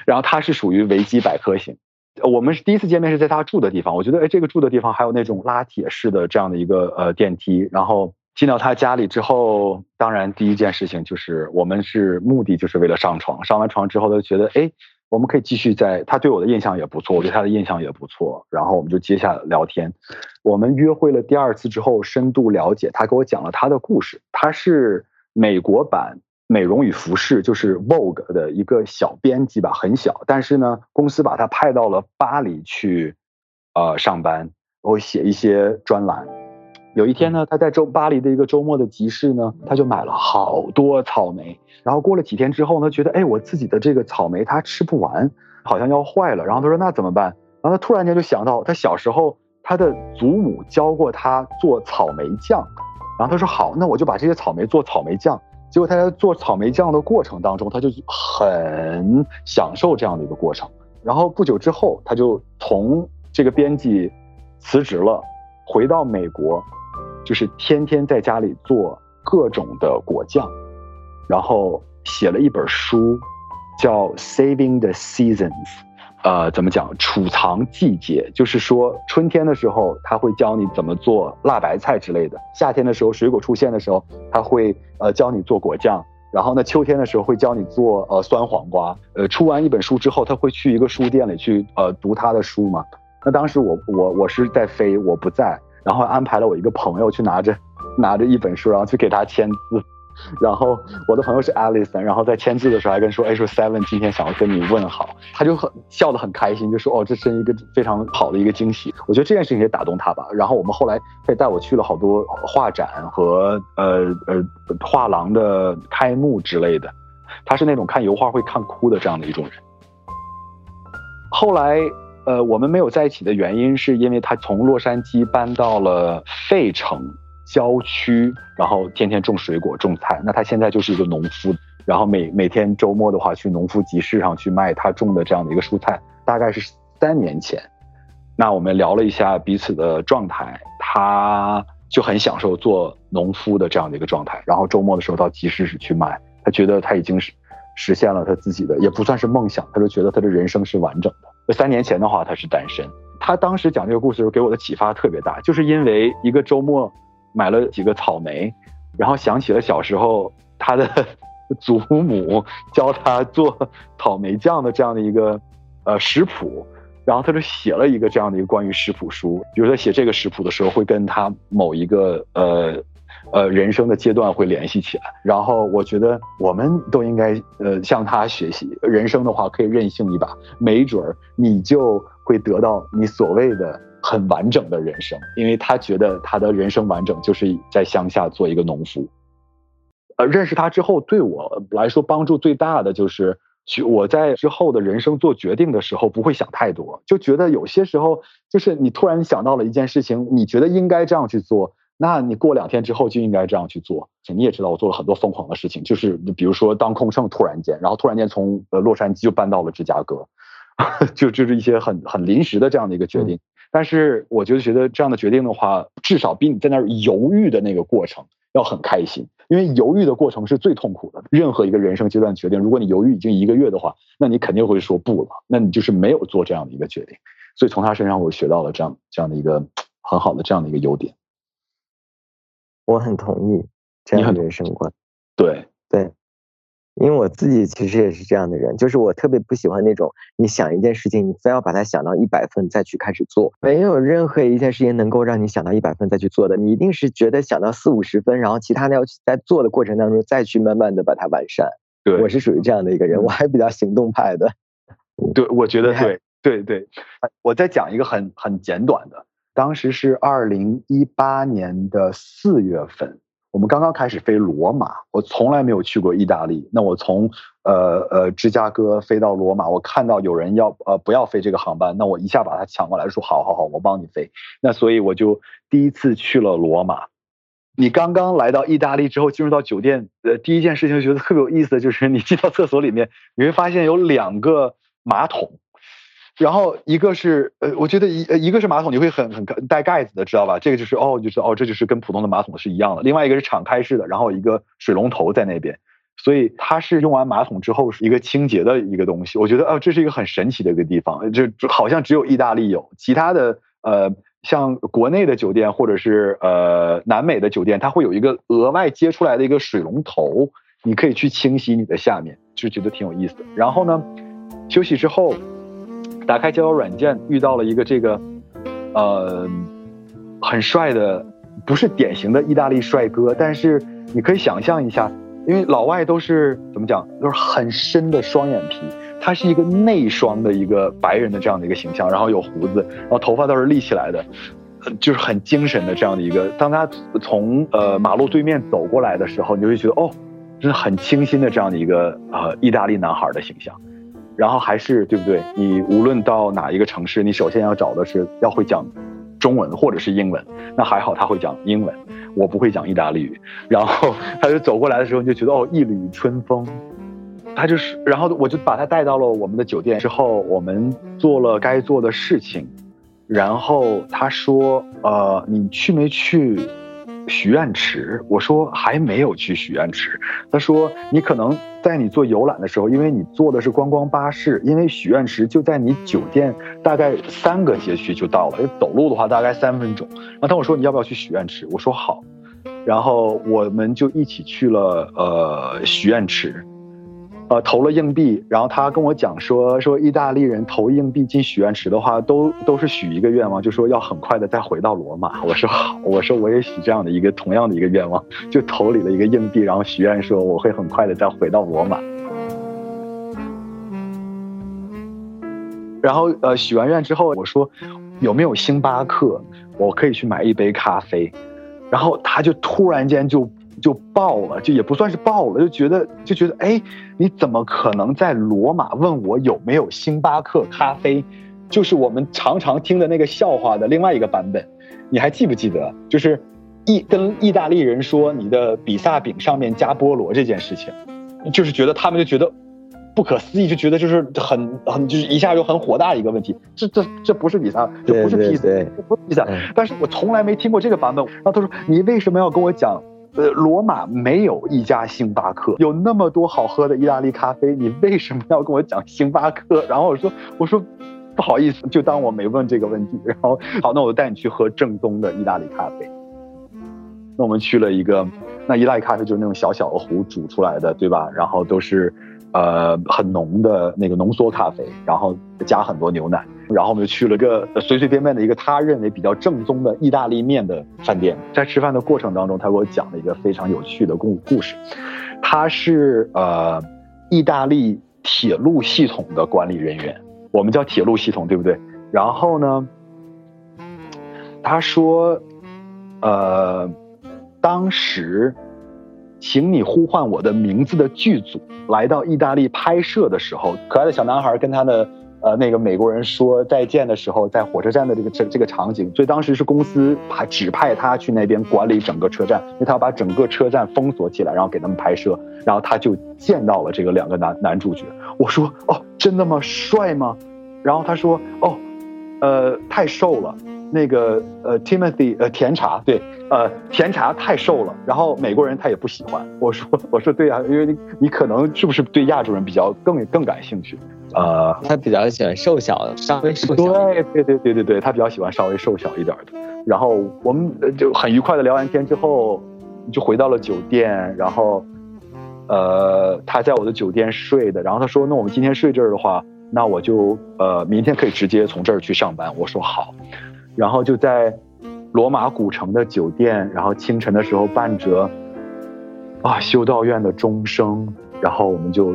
然后他是属于维基百科型。我们是第一次见面是在他住的地方，我觉得哎，这个住的地方还有那种拉铁式的这样的一个呃电梯，然后进到他家里之后，当然第一件事情就是我们是目的就是为了上床，上完床之后他就觉得哎，我们可以继续在，他对我的印象也不错，我对他的印象也不错，然后我们就接下来聊天。我们约会了第二次之后，深度了解，他给我讲了他的故事，他是美国版。美容与服饰就是 Vogue 的一个小编辑吧，很小，但是呢，公司把他派到了巴黎去，呃，上班，然后写一些专栏。有一天呢，他在周巴黎的一个周末的集市呢，他就买了好多草莓。然后过了几天之后呢，觉得哎，我自己的这个草莓他吃不完，好像要坏了。然后他说那怎么办？然后他突然间就想到，他小时候他的祖母教过他做草莓酱。然后他说好，那我就把这些草莓做草莓酱。结果他在做草莓酱的过程当中，他就很享受这样的一个过程。然后不久之后，他就从这个编辑辞职了，回到美国，就是天天在家里做各种的果酱，然后写了一本书，叫《Saving the Seasons》。呃，怎么讲？储藏季节，就是说春天的时候，他会教你怎么做辣白菜之类的；夏天的时候，水果出现的时候，他会呃教你做果酱；然后呢，秋天的时候会教你做呃酸黄瓜。呃，出完一本书之后，他会去一个书店里去呃读他的书嘛。那当时我我我是在飞，我不在，然后安排了我一个朋友去拿着 拿着一本书，然后去给他签字。然后我的朋友是 Alison，然后在签字的时候还跟说，哎，说 Seven 今天想要跟你问好，他就很笑得很开心，就说，哦，这是一个非常好的一个惊喜。我觉得这件事情也打动他吧。然后我们后来他也带我去了好多画展和呃呃画廊的开幕之类的。他是那种看油画会看哭的这样的一种人。后来呃我们没有在一起的原因是因为他从洛杉矶搬到了费城。郊区，然后天天种水果、种菜。那他现在就是一个农夫，然后每每天周末的话去农夫集市上去卖他种的这样的一个蔬菜。大概是三年前，那我们聊了一下彼此的状态，他就很享受做农夫的这样的一个状态。然后周末的时候到集市去卖，他觉得他已经是实现了他自己的，也不算是梦想，他就觉得他的人生是完整的。三年前的话，他是单身。他当时讲这个故事的时候，给我的启发特别大，就是因为一个周末。买了几个草莓，然后想起了小时候他的 祖母教他做草莓酱的这样的一个呃食谱，然后他就写了一个这样的一个关于食谱书。比如说写这个食谱的时候，会跟他某一个呃呃人生的阶段会联系起来。然后我觉得我们都应该呃向他学习，人生的话可以任性一把，没准儿你就会得到你所谓的。很完整的人生，因为他觉得他的人生完整就是在乡下做一个农夫。呃，认识他之后，对我来说帮助最大的就是，我在之后的人生做决定的时候不会想太多，就觉得有些时候就是你突然想到了一件事情，你觉得应该这样去做，那你过两天之后就应该这样去做。你也知道，我做了很多疯狂的事情，就是比如说当空乘突然间，然后突然间从呃洛杉矶就搬到了芝加哥，就就是一些很很临时的这样的一个决定。但是我就觉得这样的决定的话，至少比你在那儿犹豫的那个过程要很开心，因为犹豫的过程是最痛苦的。任何一个人生阶段决定，如果你犹豫已经一个月的话，那你肯定会说不了，那你就是没有做这样的一个决定。所以从他身上我学到了这样这样的一个很好的这样的一个优点。我很同意这样的人生观。对对。因为我自己其实也是这样的人，就是我特别不喜欢那种你想一件事情，你非要把它想到一百分再去开始做，没有任何一件事情能够让你想到一百分再去做的，你一定是觉得想到四五十分，然后其他的要在做的过程当中再去慢慢的把它完善。对，我是属于这样的一个人，我还比较行动派的。对，我觉得对对对。我再讲一个很很简短的，当时是二零一八年的四月份。我们刚刚开始飞罗马，我从来没有去过意大利。那我从呃呃芝加哥飞到罗马，我看到有人要呃不要飞这个航班，那我一下把它抢过来，说好好好，我帮你飞。那所以我就第一次去了罗马。你刚刚来到意大利之后，进入到酒店，呃，第一件事情觉得特别有意思的就是你进到厕所里面，你会发现有两个马桶。然后一个是呃，我觉得一呃一个是马桶，你会很很带盖子的，知道吧？这个就是哦，就是哦，这就是跟普通的马桶是一样的。另外一个是敞开式的，然后一个水龙头在那边。所以它是用完马桶之后是一个清洁的一个东西。我觉得啊，这是一个很神奇的一个地方，就好像只有意大利有，其他的呃，像国内的酒店或者是呃南美的酒店，它会有一个额外接出来的一个水龙头，你可以去清洗你的下面，就觉得挺有意思的。然后呢，休息之后，打开交友软件，遇到了一个这个呃很帅的，不是典型的意大利帅哥，但是你可以想象一下。因为老外都是怎么讲，都是很深的双眼皮，他是一个内双的一个白人的这样的一个形象，然后有胡子，然后头发都是立起来的，就是很精神的这样的一个。当他从呃马路对面走过来的时候，你就会觉得哦，真的很清新的这样的一个呃意大利男孩的形象。然后还是对不对？你无论到哪一个城市，你首先要找的是要会讲中文或者是英文。那还好他会讲英文。我不会讲意大利语，然后他就走过来的时候，你就觉得哦，一缕春风。他就是，然后我就把他带到了我们的酒店之后，我们做了该做的事情，然后他说，呃，你去没去？许愿池，我说还没有去许愿池。他说你可能在你做游览的时候，因为你坐的是观光巴士，因为许愿池就在你酒店大概三个街区就到了，走路的话大概三分钟。然后他我说你要不要去许愿池？我说好，然后我们就一起去了呃许愿池。呃，投了硬币，然后他跟我讲说，说意大利人投硬币进许愿池的话，都都是许一个愿望，就说要很快的再回到罗马。我说好，我说我也许这样的一个同样的一个愿望，就投里了一个硬币，然后许愿说我会很快的再回到罗马。然后呃，许完愿之后，我说有没有星巴克，我可以去买一杯咖啡。然后他就突然间就。就爆了，就也不算是爆了，就觉得就觉得，哎，你怎么可能在罗马问我有没有星巴克咖啡？就是我们常常听的那个笑话的另外一个版本，你还记不记得？就是意跟意大利人说你的比萨饼上面加菠萝这件事情，就是觉得他们就觉得不可思议，就觉得就是很很就是一下就很火大的一个问题。这这这不是比萨，这不是披萨，不是披萨。但是我从来没听过这个版本。然后他说，你为什么要跟我讲？呃，罗马没有一家星巴克，有那么多好喝的意大利咖啡，你为什么要跟我讲星巴克？然后我说，我说不好意思，就当我没问这个问题。然后好，那我带你去喝正宗的意大利咖啡。那我们去了一个，那意大利咖啡就是那种小小的壶煮出来的，对吧？然后都是呃很浓的那个浓缩咖啡，然后加很多牛奶。然后我们就去了个随随便便的一个他认为比较正宗的意大利面的饭店，在吃饭的过程当中，他给我讲了一个非常有趣的故故事。他是呃意大利铁路系统的管理人员，我们叫铁路系统，对不对？然后呢，他说，呃，当时请你呼唤我的名字的剧组来到意大利拍摄的时候，可爱的小男孩跟他的。呃，那个美国人说再见的时候，在火车站的这个这这个场景，所以当时是公司派指派他去那边管理整个车站，因为他要把整个车站封锁起来，然后给他们拍摄。然后他就见到了这个两个男男主角。我说哦，真的吗？帅吗？然后他说哦，呃，太瘦了。那个呃，Timothy 呃，甜茶对，呃，甜茶太瘦了。然后美国人他也不喜欢。我说我说对啊，因为你你可能是不是对亚洲人比较更更感兴趣？呃，他比较喜欢瘦小，稍微瘦小。对对对对对对，他比较喜欢稍微瘦小一点的。然后我们就很愉快的聊完天之后，就回到了酒店。然后，呃，他在我的酒店睡的。然后他说：“那我们今天睡这儿的话，那我就呃明天可以直接从这儿去上班。”我说好。然后就在罗马古城的酒店，然后清晨的时候伴着啊修道院的钟声，然后我们就。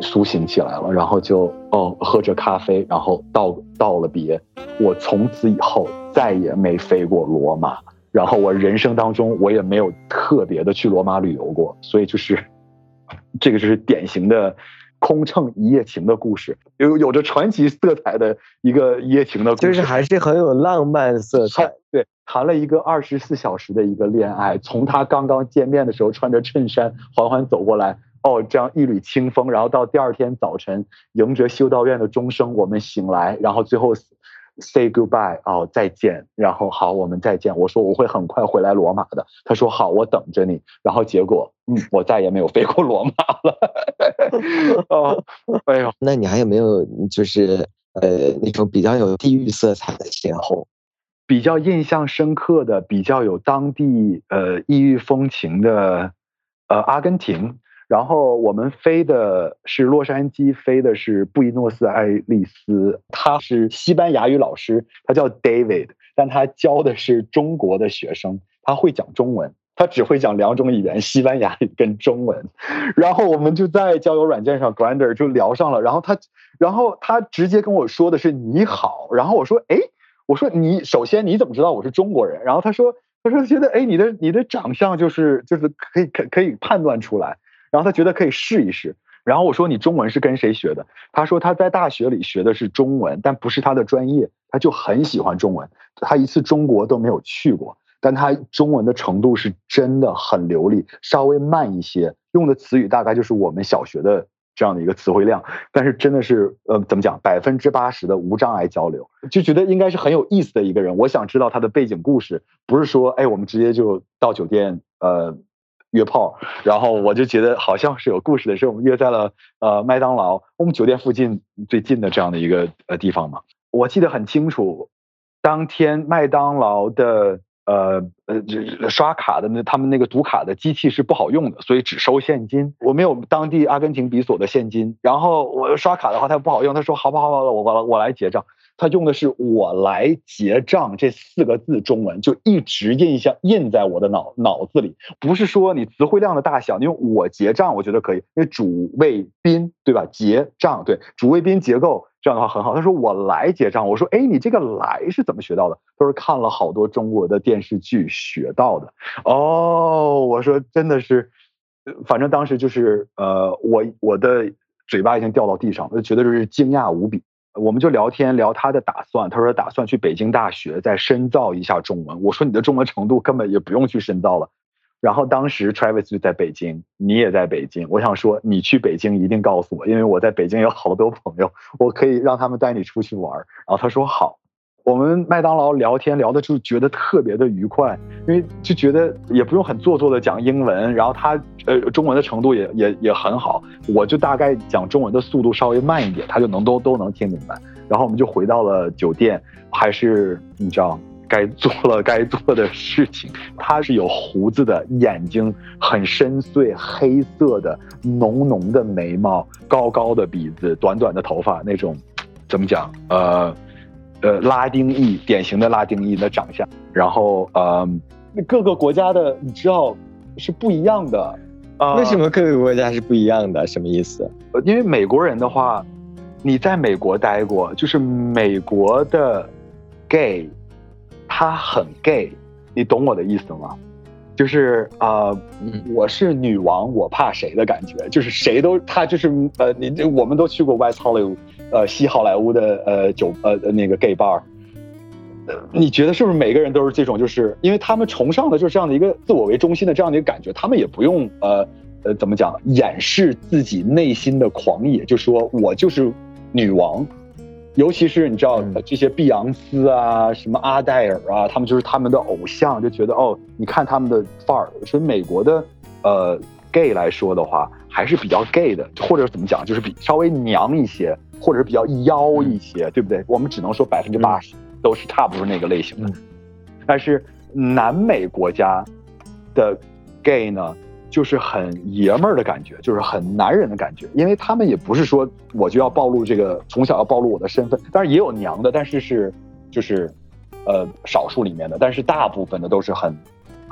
苏醒起来了，然后就哦喝着咖啡，然后道道了别。我从此以后再也没飞过罗马，然后我人生当中我也没有特别的去罗马旅游过，所以就是这个就是典型的空乘一夜情的故事，有有着传奇色彩的一个一夜情的故事，就是还是很有浪漫色彩。对，谈了一个二十四小时的一个恋爱，从他刚刚见面的时候穿着衬衫缓缓走过来。哦，这样一缕清风，然后到第二天早晨，迎着修道院的钟声，我们醒来，然后最后 say goodbye 哦，再见。然后好，我们再见。我说我会很快回来罗马的。他说好，我等着你。然后结果，嗯，我再也没有飞过罗马了。哦，哎呦，那你还有没有就是呃那种比较有地域色彩的邂逅？比较印象深刻的，比较有当地呃异域风情的，呃，阿根廷。然后我们飞的是洛杉矶，飞的是布宜诺斯艾利斯。他是西班牙语老师，他叫 David，但他教的是中国的学生。他会讲中文，他只会讲两种语言，西班牙语跟中文。然后我们就在交友软件上 Grander 就聊上了。然后他，然后他直接跟我说的是你好。然后我说，哎，我说你首先你怎么知道我是中国人？然后他说，他说觉得哎你的你的长相就是就是可以可可以判断出来。然后他觉得可以试一试，然后我说你中文是跟谁学的？他说他在大学里学的是中文，但不是他的专业，他就很喜欢中文。他一次中国都没有去过，但他中文的程度是真的很流利，稍微慢一些，用的词语大概就是我们小学的这样的一个词汇量，但是真的是呃怎么讲，百分之八十的无障碍交流，就觉得应该是很有意思的一个人。我想知道他的背景故事，不是说哎我们直接就到酒店呃。约炮，然后我就觉得好像是有故事的，是我们约在了呃麦当劳，我们酒店附近最近的这样的一个呃地方嘛。我记得很清楚，当天麦当劳的呃呃刷卡的那他们那个读卡的机器是不好用的，所以只收现金。我没有当地阿根廷比索的现金，然后我刷卡的话它不好用，他说好吧好吧，我我我来结账。他用的是“我来结账”这四个字，中文就一直印象印在我的脑脑子里。不是说你词汇量的大小，你用我结账，我觉得可以，因为主谓宾对吧？结账对主谓宾结构这样的话很好。他说“我来结账”，我说：“哎，你这个来是怎么学到的？”都是看了好多中国的电视剧学到的。哦，我说真的是，反正当时就是呃，我我的嘴巴已经掉到地上，我就觉得就是惊讶无比。我们就聊天聊他的打算，他说打算去北京大学再深造一下中文。我说你的中文程度根本也不用去深造了。然后当时 Travis 就在北京，你也在北京。我想说你去北京一定告诉我，因为我在北京有好多朋友，我可以让他们带你出去玩。然后他说好。我们麦当劳聊天聊的就觉得特别的愉快，因为就觉得也不用很做作的讲英文，然后他呃中文的程度也也也很好，我就大概讲中文的速度稍微慢一点，他就能都都能听明白。然后我们就回到了酒店，还是你知道该做了该做的事情。他是有胡子的，眼睛很深邃，黑色的，浓浓的眉毛，高高的鼻子，短短的头发，那种怎么讲呃。呃，拉丁裔典型的拉丁裔的长相，然后呃，各个国家的你知道是不一样的啊？为什么各个国家是不一样的？什么意思？因为美国人的话，你在美国待过，就是美国的 gay，他很 gay，你懂我的意思吗？就是啊，我是女王，我怕谁的感觉？就是谁都他就是呃，你我们都去过 West Hollywood。呃，西好莱坞的呃酒呃那个 gay bar，呃，你觉得是不是每个人都是这种？就是因为他们崇尚的就是这样的一个自我为中心的这样的一个感觉，他们也不用呃呃怎么讲掩饰自己内心的狂野，就说我就是女王。尤其是你知道这些碧昂斯啊，什么阿黛尔啊，他们就是他们的偶像，就觉得哦，你看他们的范儿。所以美国的呃 gay 来说的话，还是比较 gay 的，或者怎么讲，就是比稍微娘一些。或者是比较妖一些，对不对？我们只能说百分之八十都是差不多那个类型的。但是南美国家的 gay 呢，就是很爷们儿的感觉，就是很男人的感觉，因为他们也不是说我就要暴露这个，从小要暴露我的身份，当然也有娘的，但是是就是呃少数里面的，但是大部分的都是很。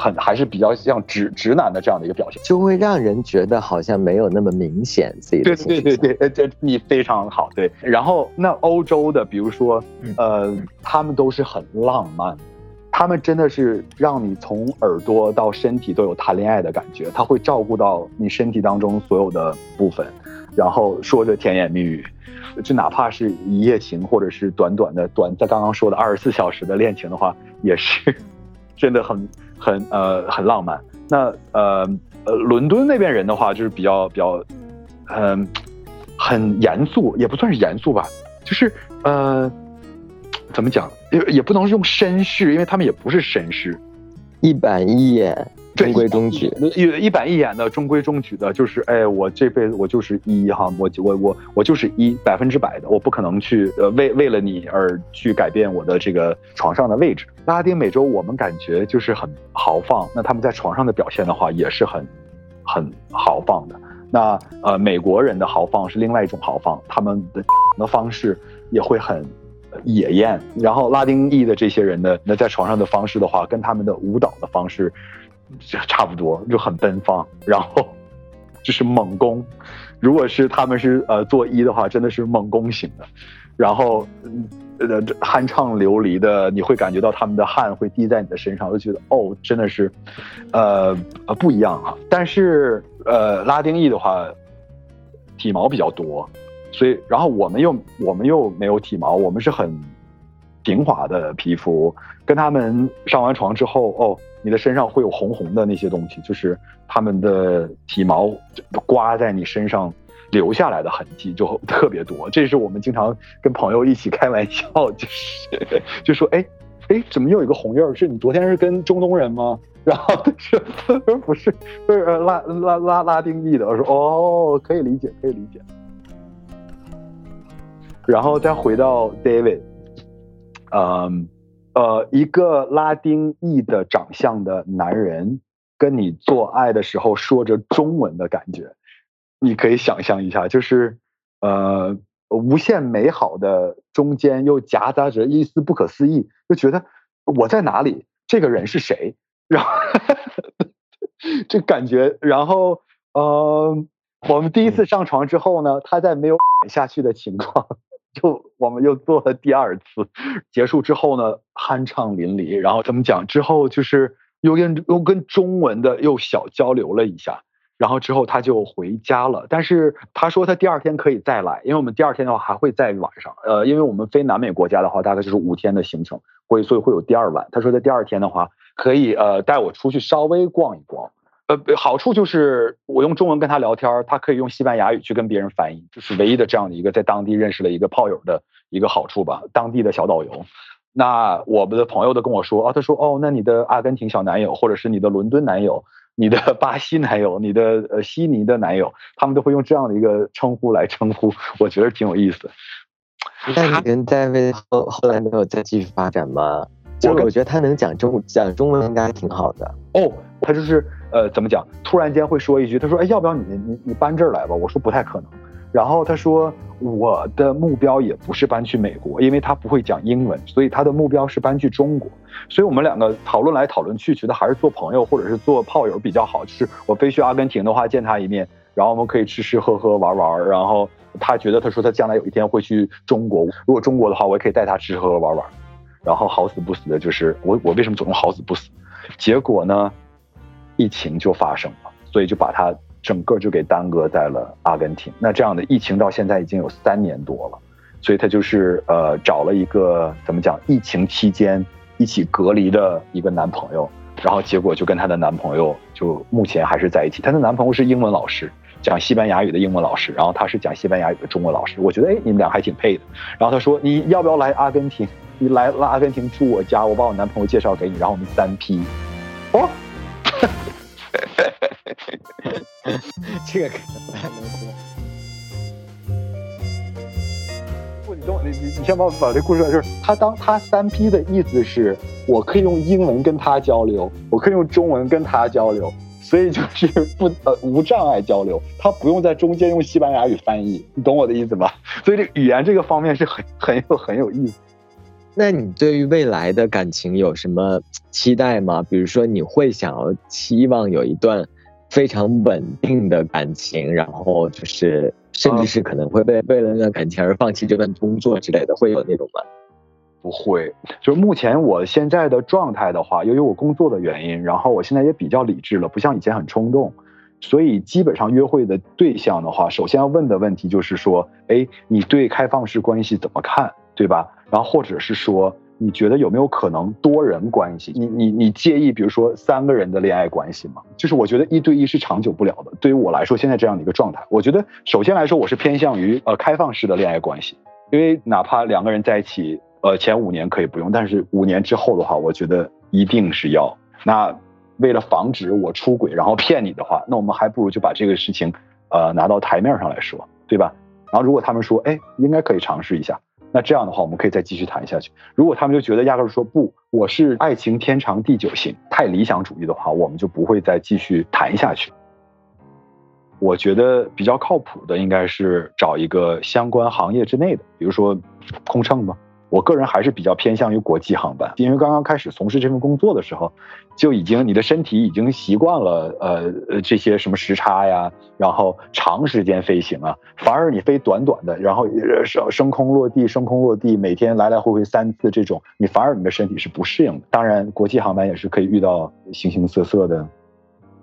很还是比较像直直男的这样的一个表现，就会让人觉得好像没有那么明显自己的对对对对，这你非常好。对，然后那欧洲的，比如说呃，他们都是很浪漫，他们真的是让你从耳朵到身体都有谈恋爱的感觉，他会照顾到你身体当中所有的部分，然后说着甜言蜜语，就哪怕是一夜情或者是短短的短，在刚刚说的二十四小时的恋情的话，也是 真的很。很呃很浪漫，那呃呃伦敦那边人的话就是比较比较，嗯，很严肃，也不算是严肃吧，就是呃怎么讲？也也不能用绅士，因为他们也不是绅士，一板一眼，中规中矩，一一板一眼的中规中矩的，就是哎，我这辈子我就是一哈，我我我我就是一百分之百的，我不可能去呃为为了你而去改变我的这个床上的位置。拉丁美洲我们感觉就是很豪放，那他们在床上的表现的话也是很很豪放的。那呃美国人的豪放是另外一种豪放，他们的 的方式也会很。野艳，然后拉丁裔的这些人呢，那在床上的方式的话，跟他们的舞蹈的方式差不多，就很奔放，然后 就是猛攻。如果是他们是呃做一的话，真的是猛攻型的，然后呃酣畅淋漓的，你会感觉到他们的汗会滴在你的身上，就觉得哦，真的是呃呃不一样啊。但是呃拉丁裔的话，体毛比较多。所以，然后我们又我们又没有体毛，我们是很平滑的皮肤。跟他们上完床之后，哦，你的身上会有红红的那些东西，就是他们的体毛刮在你身上留下来的痕迹就特别多。这是我们经常跟朋友一起开玩笑，就是就说，哎哎，怎么又有一个红印儿？是你昨天是跟中东人吗？然后他说不是，不是拉拉拉拉丁裔的。我说哦，可以理解，可以理解。然后再回到 David，嗯，呃，一个拉丁裔的长相的男人跟你做爱的时候说着中文的感觉，你可以想象一下，就是呃，无限美好的中间又夹杂着一丝不可思议，就觉得我在哪里？这个人是谁？然后 这感觉，然后呃，我们第一次上床之后呢，他在没有 下去的情况。就我们又做了第二次，结束之后呢，酣畅淋漓。然后怎么讲？之后就是又跟又跟中文的又小交流了一下。然后之后他就回家了。但是他说他第二天可以再来，因为我们第二天的话还会在晚上。呃，因为我们飞南美国家的话，大概就是五天的行程，会所以会有第二晚。他说他第二天的话可以呃带我出去稍微逛一逛。呃，好处就是我用中文跟他聊天，他可以用西班牙语去跟别人翻译，这是唯一的这样的一个在当地认识了一个炮友的一个好处吧。当地的小导游，那我们的朋友都跟我说啊，他说哦，那你的阿根廷小男友，或者是你的伦敦男友，你的 巴西男友，你的呃悉尼的男友，他们都会用这样的一个称呼来称呼，我觉得挺有意思。那你跟戴维后后来没有再继续发展吗？就我觉得他能讲中讲中文应该挺好的哦，他就是。呃，怎么讲？突然间会说一句，他说：“哎，要不要你你你搬这儿来吧？”我说：“不太可能。”然后他说：“我的目标也不是搬去美国，因为他不会讲英文，所以他的目标是搬去中国。”所以我们两个讨论来讨论去，觉得还是做朋友或者是做炮友比较好。就是我飞去阿根廷的话，见他一面，然后我们可以吃吃喝喝玩玩。然后他觉得他说他将来有一天会去中国，如果中国的话，我也可以带他吃吃喝喝玩玩。然后好死不死的就是我我为什么总用好死不死？结果呢？疫情就发生了，所以就把它整个就给耽搁在了阿根廷。那这样的疫情到现在已经有三年多了，所以他就是呃找了一个怎么讲，疫情期间一起隔离的一个男朋友，然后结果就跟她的男朋友就目前还是在一起。她的男朋友是英文老师，讲西班牙语的英文老师，然后她是讲西班牙语的中文老师。我觉得哎，你们俩还挺配的。然后他说你要不要来阿根廷？你来来阿根廷住我家，我把我男朋友介绍给你，然后我们三 P。哦。这个可能不太能说。不，你等我，你你你先把把这故事，就是他当他三 P 的意思是，我可以用英文跟他交流，我可以用中文跟他交流，所以就是不呃无障碍交流，他不用在中间用西班牙语翻译，你懂我的意思吧？所以这语言这个方面是很很有很有意思。那你对于未来的感情有什么期待吗？比如说，你会想要期望有一段非常稳定的感情，然后就是甚至是可能会为为了那段感情而放弃这份工作之类的，会有那种吗？不会，就是目前我现在的状态的话，由于我工作的原因，然后我现在也比较理智了，不像以前很冲动，所以基本上约会的对象的话，首先要问的问题就是说，哎，你对开放式关系怎么看，对吧？然后，或者是说，你觉得有没有可能多人关系？你你你介意，比如说三个人的恋爱关系吗？就是我觉得一对一是长久不了的。对于我来说，现在这样的一个状态，我觉得首先来说，我是偏向于呃开放式的恋爱关系，因为哪怕两个人在一起呃，前五年可以不用，但是五年之后的话，我觉得一定是要。那为了防止我出轨然后骗你的话，那我们还不如就把这个事情呃拿到台面上来说，对吧？然后如果他们说，哎，应该可以尝试一下，那这样的话我们可以再继续谈下去。如果他们就觉得压根说不，我是爱情天长地久型，太理想主义的话，我们就不会再继续谈下去。我觉得比较靠谱的应该是找一个相关行业之内的，比如说空乘吧。我个人还是比较偏向于国际航班，因为刚刚开始从事这份工作的时候，就已经你的身体已经习惯了呃呃这些什么时差呀，然后长时间飞行啊，反而你飞短短的，然后升升空落地升空落地，每天来来回回三次这种，你反而你的身体是不适应的。当然，国际航班也是可以遇到形形色色的，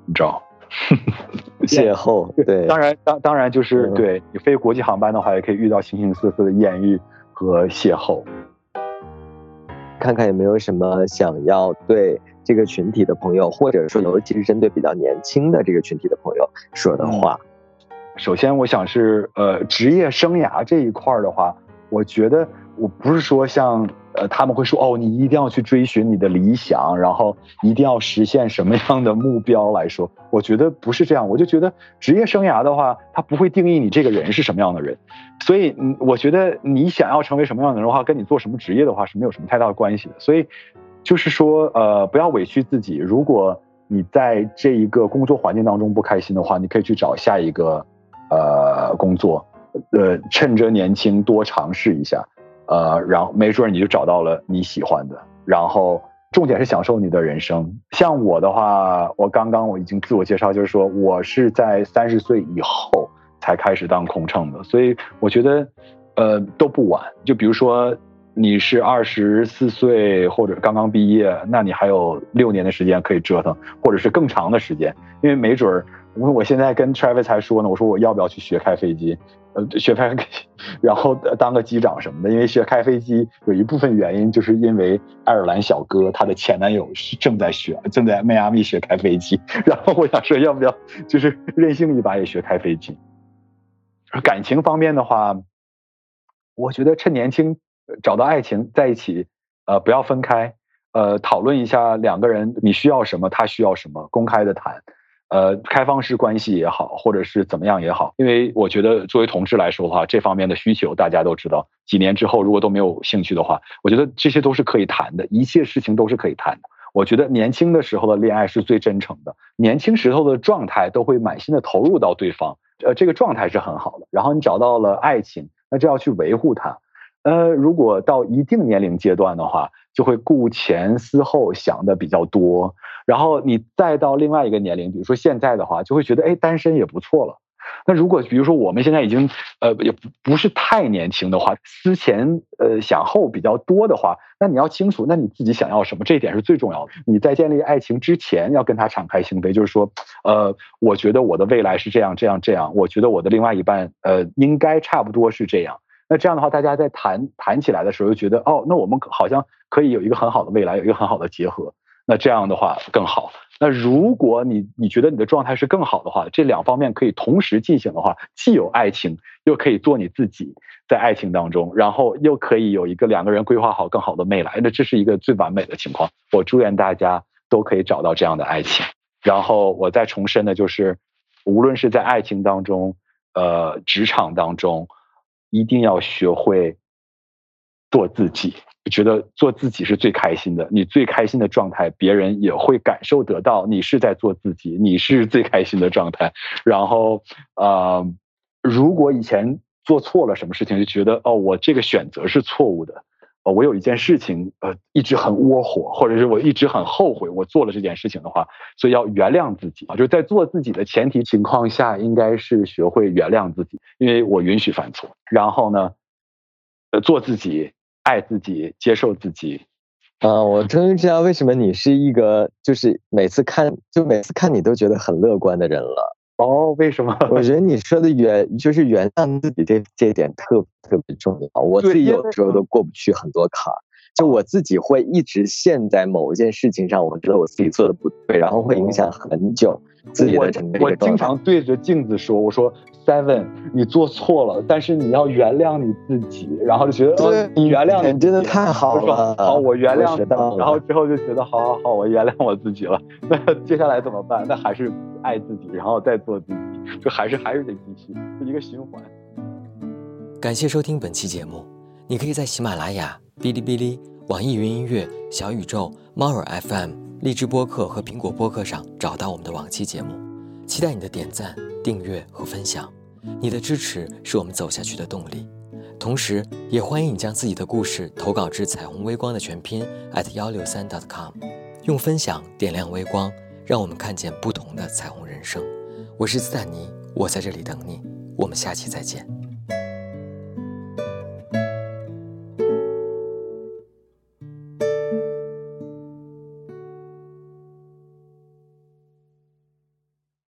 你知道。邂逅对，当然当当然就是对你飞国际航班的话，也可以遇到形形色色的艳遇和邂逅。看看有没有什么想要对这个群体的朋友，或者说尤其是针对比较年轻的这个群体的朋友说的话。首先，我想是呃职业生涯这一块的话，我觉得我不是说像。呃，他们会说哦，你一定要去追寻你的理想，然后一定要实现什么样的目标来说，我觉得不是这样。我就觉得职业生涯的话，它不会定义你这个人是什么样的人，所以嗯，我觉得你想要成为什么样的人的话，跟你做什么职业的话是没有什么太大的关系的。所以就是说，呃，不要委屈自己。如果你在这一个工作环境当中不开心的话，你可以去找下一个呃工作，呃，趁着年轻多尝试一下。呃，然后没准你就找到了你喜欢的，然后重点是享受你的人生。像我的话，我刚刚我已经自我介绍，就是说我是在三十岁以后才开始当空乘的，所以我觉得，呃，都不晚。就比如说你是二十四岁或者刚刚毕业，那你还有六年的时间可以折腾，或者是更长的时间，因为没准儿。我我现在跟 Travis 还说呢，我说我要不要去学开飞机，呃，学开，然后当个机长什么的。因为学开飞机有一部分原因，就是因为爱尔兰小哥他的前男友是正在学，正在迈阿密学开飞机。然后我想说，要不要就是任性一把也学开飞机？感情方面的话，我觉得趁年轻找到爱情在一起，呃，不要分开，呃，讨论一下两个人你需要什么，他需要什么，公开的谈。呃，开放式关系也好，或者是怎么样也好，因为我觉得作为同志来说的话，这方面的需求大家都知道。几年之后如果都没有兴趣的话，我觉得这些都是可以谈的，一切事情都是可以谈的。我觉得年轻的时候的恋爱是最真诚的，年轻时候的状态都会满心的投入到对方，呃，这个状态是很好的。然后你找到了爱情，那就要去维护它。呃，如果到一定年龄阶段的话，就会顾前思后想的比较多。然后你再到另外一个年龄，比如说现在的话，就会觉得哎，单身也不错了。那如果比如说我们现在已经呃也不不是太年轻的话，思前呃想后比较多的话，那你要清楚，那你自己想要什么，这一点是最重要的。你在建立爱情之前，要跟他敞开心扉，就是说，呃，我觉得我的未来是这样这样这样，我觉得我的另外一半呃应该差不多是这样。那这样的话，大家在谈谈起来的时候，就觉得哦，那我们好像可以有一个很好的未来，有一个很好的结合。那这样的话更好。那如果你你觉得你的状态是更好的话，这两方面可以同时进行的话，既有爱情，又可以做你自己，在爱情当中，然后又可以有一个两个人规划好更好的未来，那这是一个最完美的情况。我祝愿大家都可以找到这样的爱情。然后我再重申的就是，无论是在爱情当中，呃，职场当中，一定要学会做自己。觉得做自己是最开心的，你最开心的状态，别人也会感受得到。你是在做自己，你是最开心的状态。然后，呃，如果以前做错了什么事情，就觉得哦，我这个选择是错误的。哦，我有一件事情，呃，一直很窝火，或者是我一直很后悔我做了这件事情的话，所以要原谅自己啊。就是在做自己的前提情况下，应该是学会原谅自己，因为我允许犯错。然后呢，呃，做自己。爱自己，接受自己，啊！我终于知道为什么你是一个，就是每次看，就每次看你都觉得很乐观的人了。哦，为什么？我觉得你说的原就是原谅自己这这点特特别重要。我自己有的时候都过不去很多坎儿，就我自己会一直陷在某一件事情上，我觉得我自己做的不对，然后会影响很久自己的整个我经常对着镜子说：“我说 Seven，你做错了，但是你要原谅你自己。”然后就觉得哦，你原谅你真的太好了。好，我原谅。然后之后就觉得好好好，我原谅我自己了。那 接下来怎么办？那还是爱自己，然后再做自己，就还是还是得继续，是一个循环。感谢收听本期节目，你可以在喜马拉雅、哔哩哔哩、网易云音乐、小宇宙、猫耳 FM、荔枝播客和苹果播客上找到我们的往期节目。期待你的点赞、订阅和分享，你的支持是我们走下去的动力。同时，也欢迎你将自己的故事投稿至彩虹微光的全拼 at 幺六三 dot com，用分享点亮微光，让我们看见不同的彩虹人生。我是斯坦尼，我在这里等你，我们下期再见。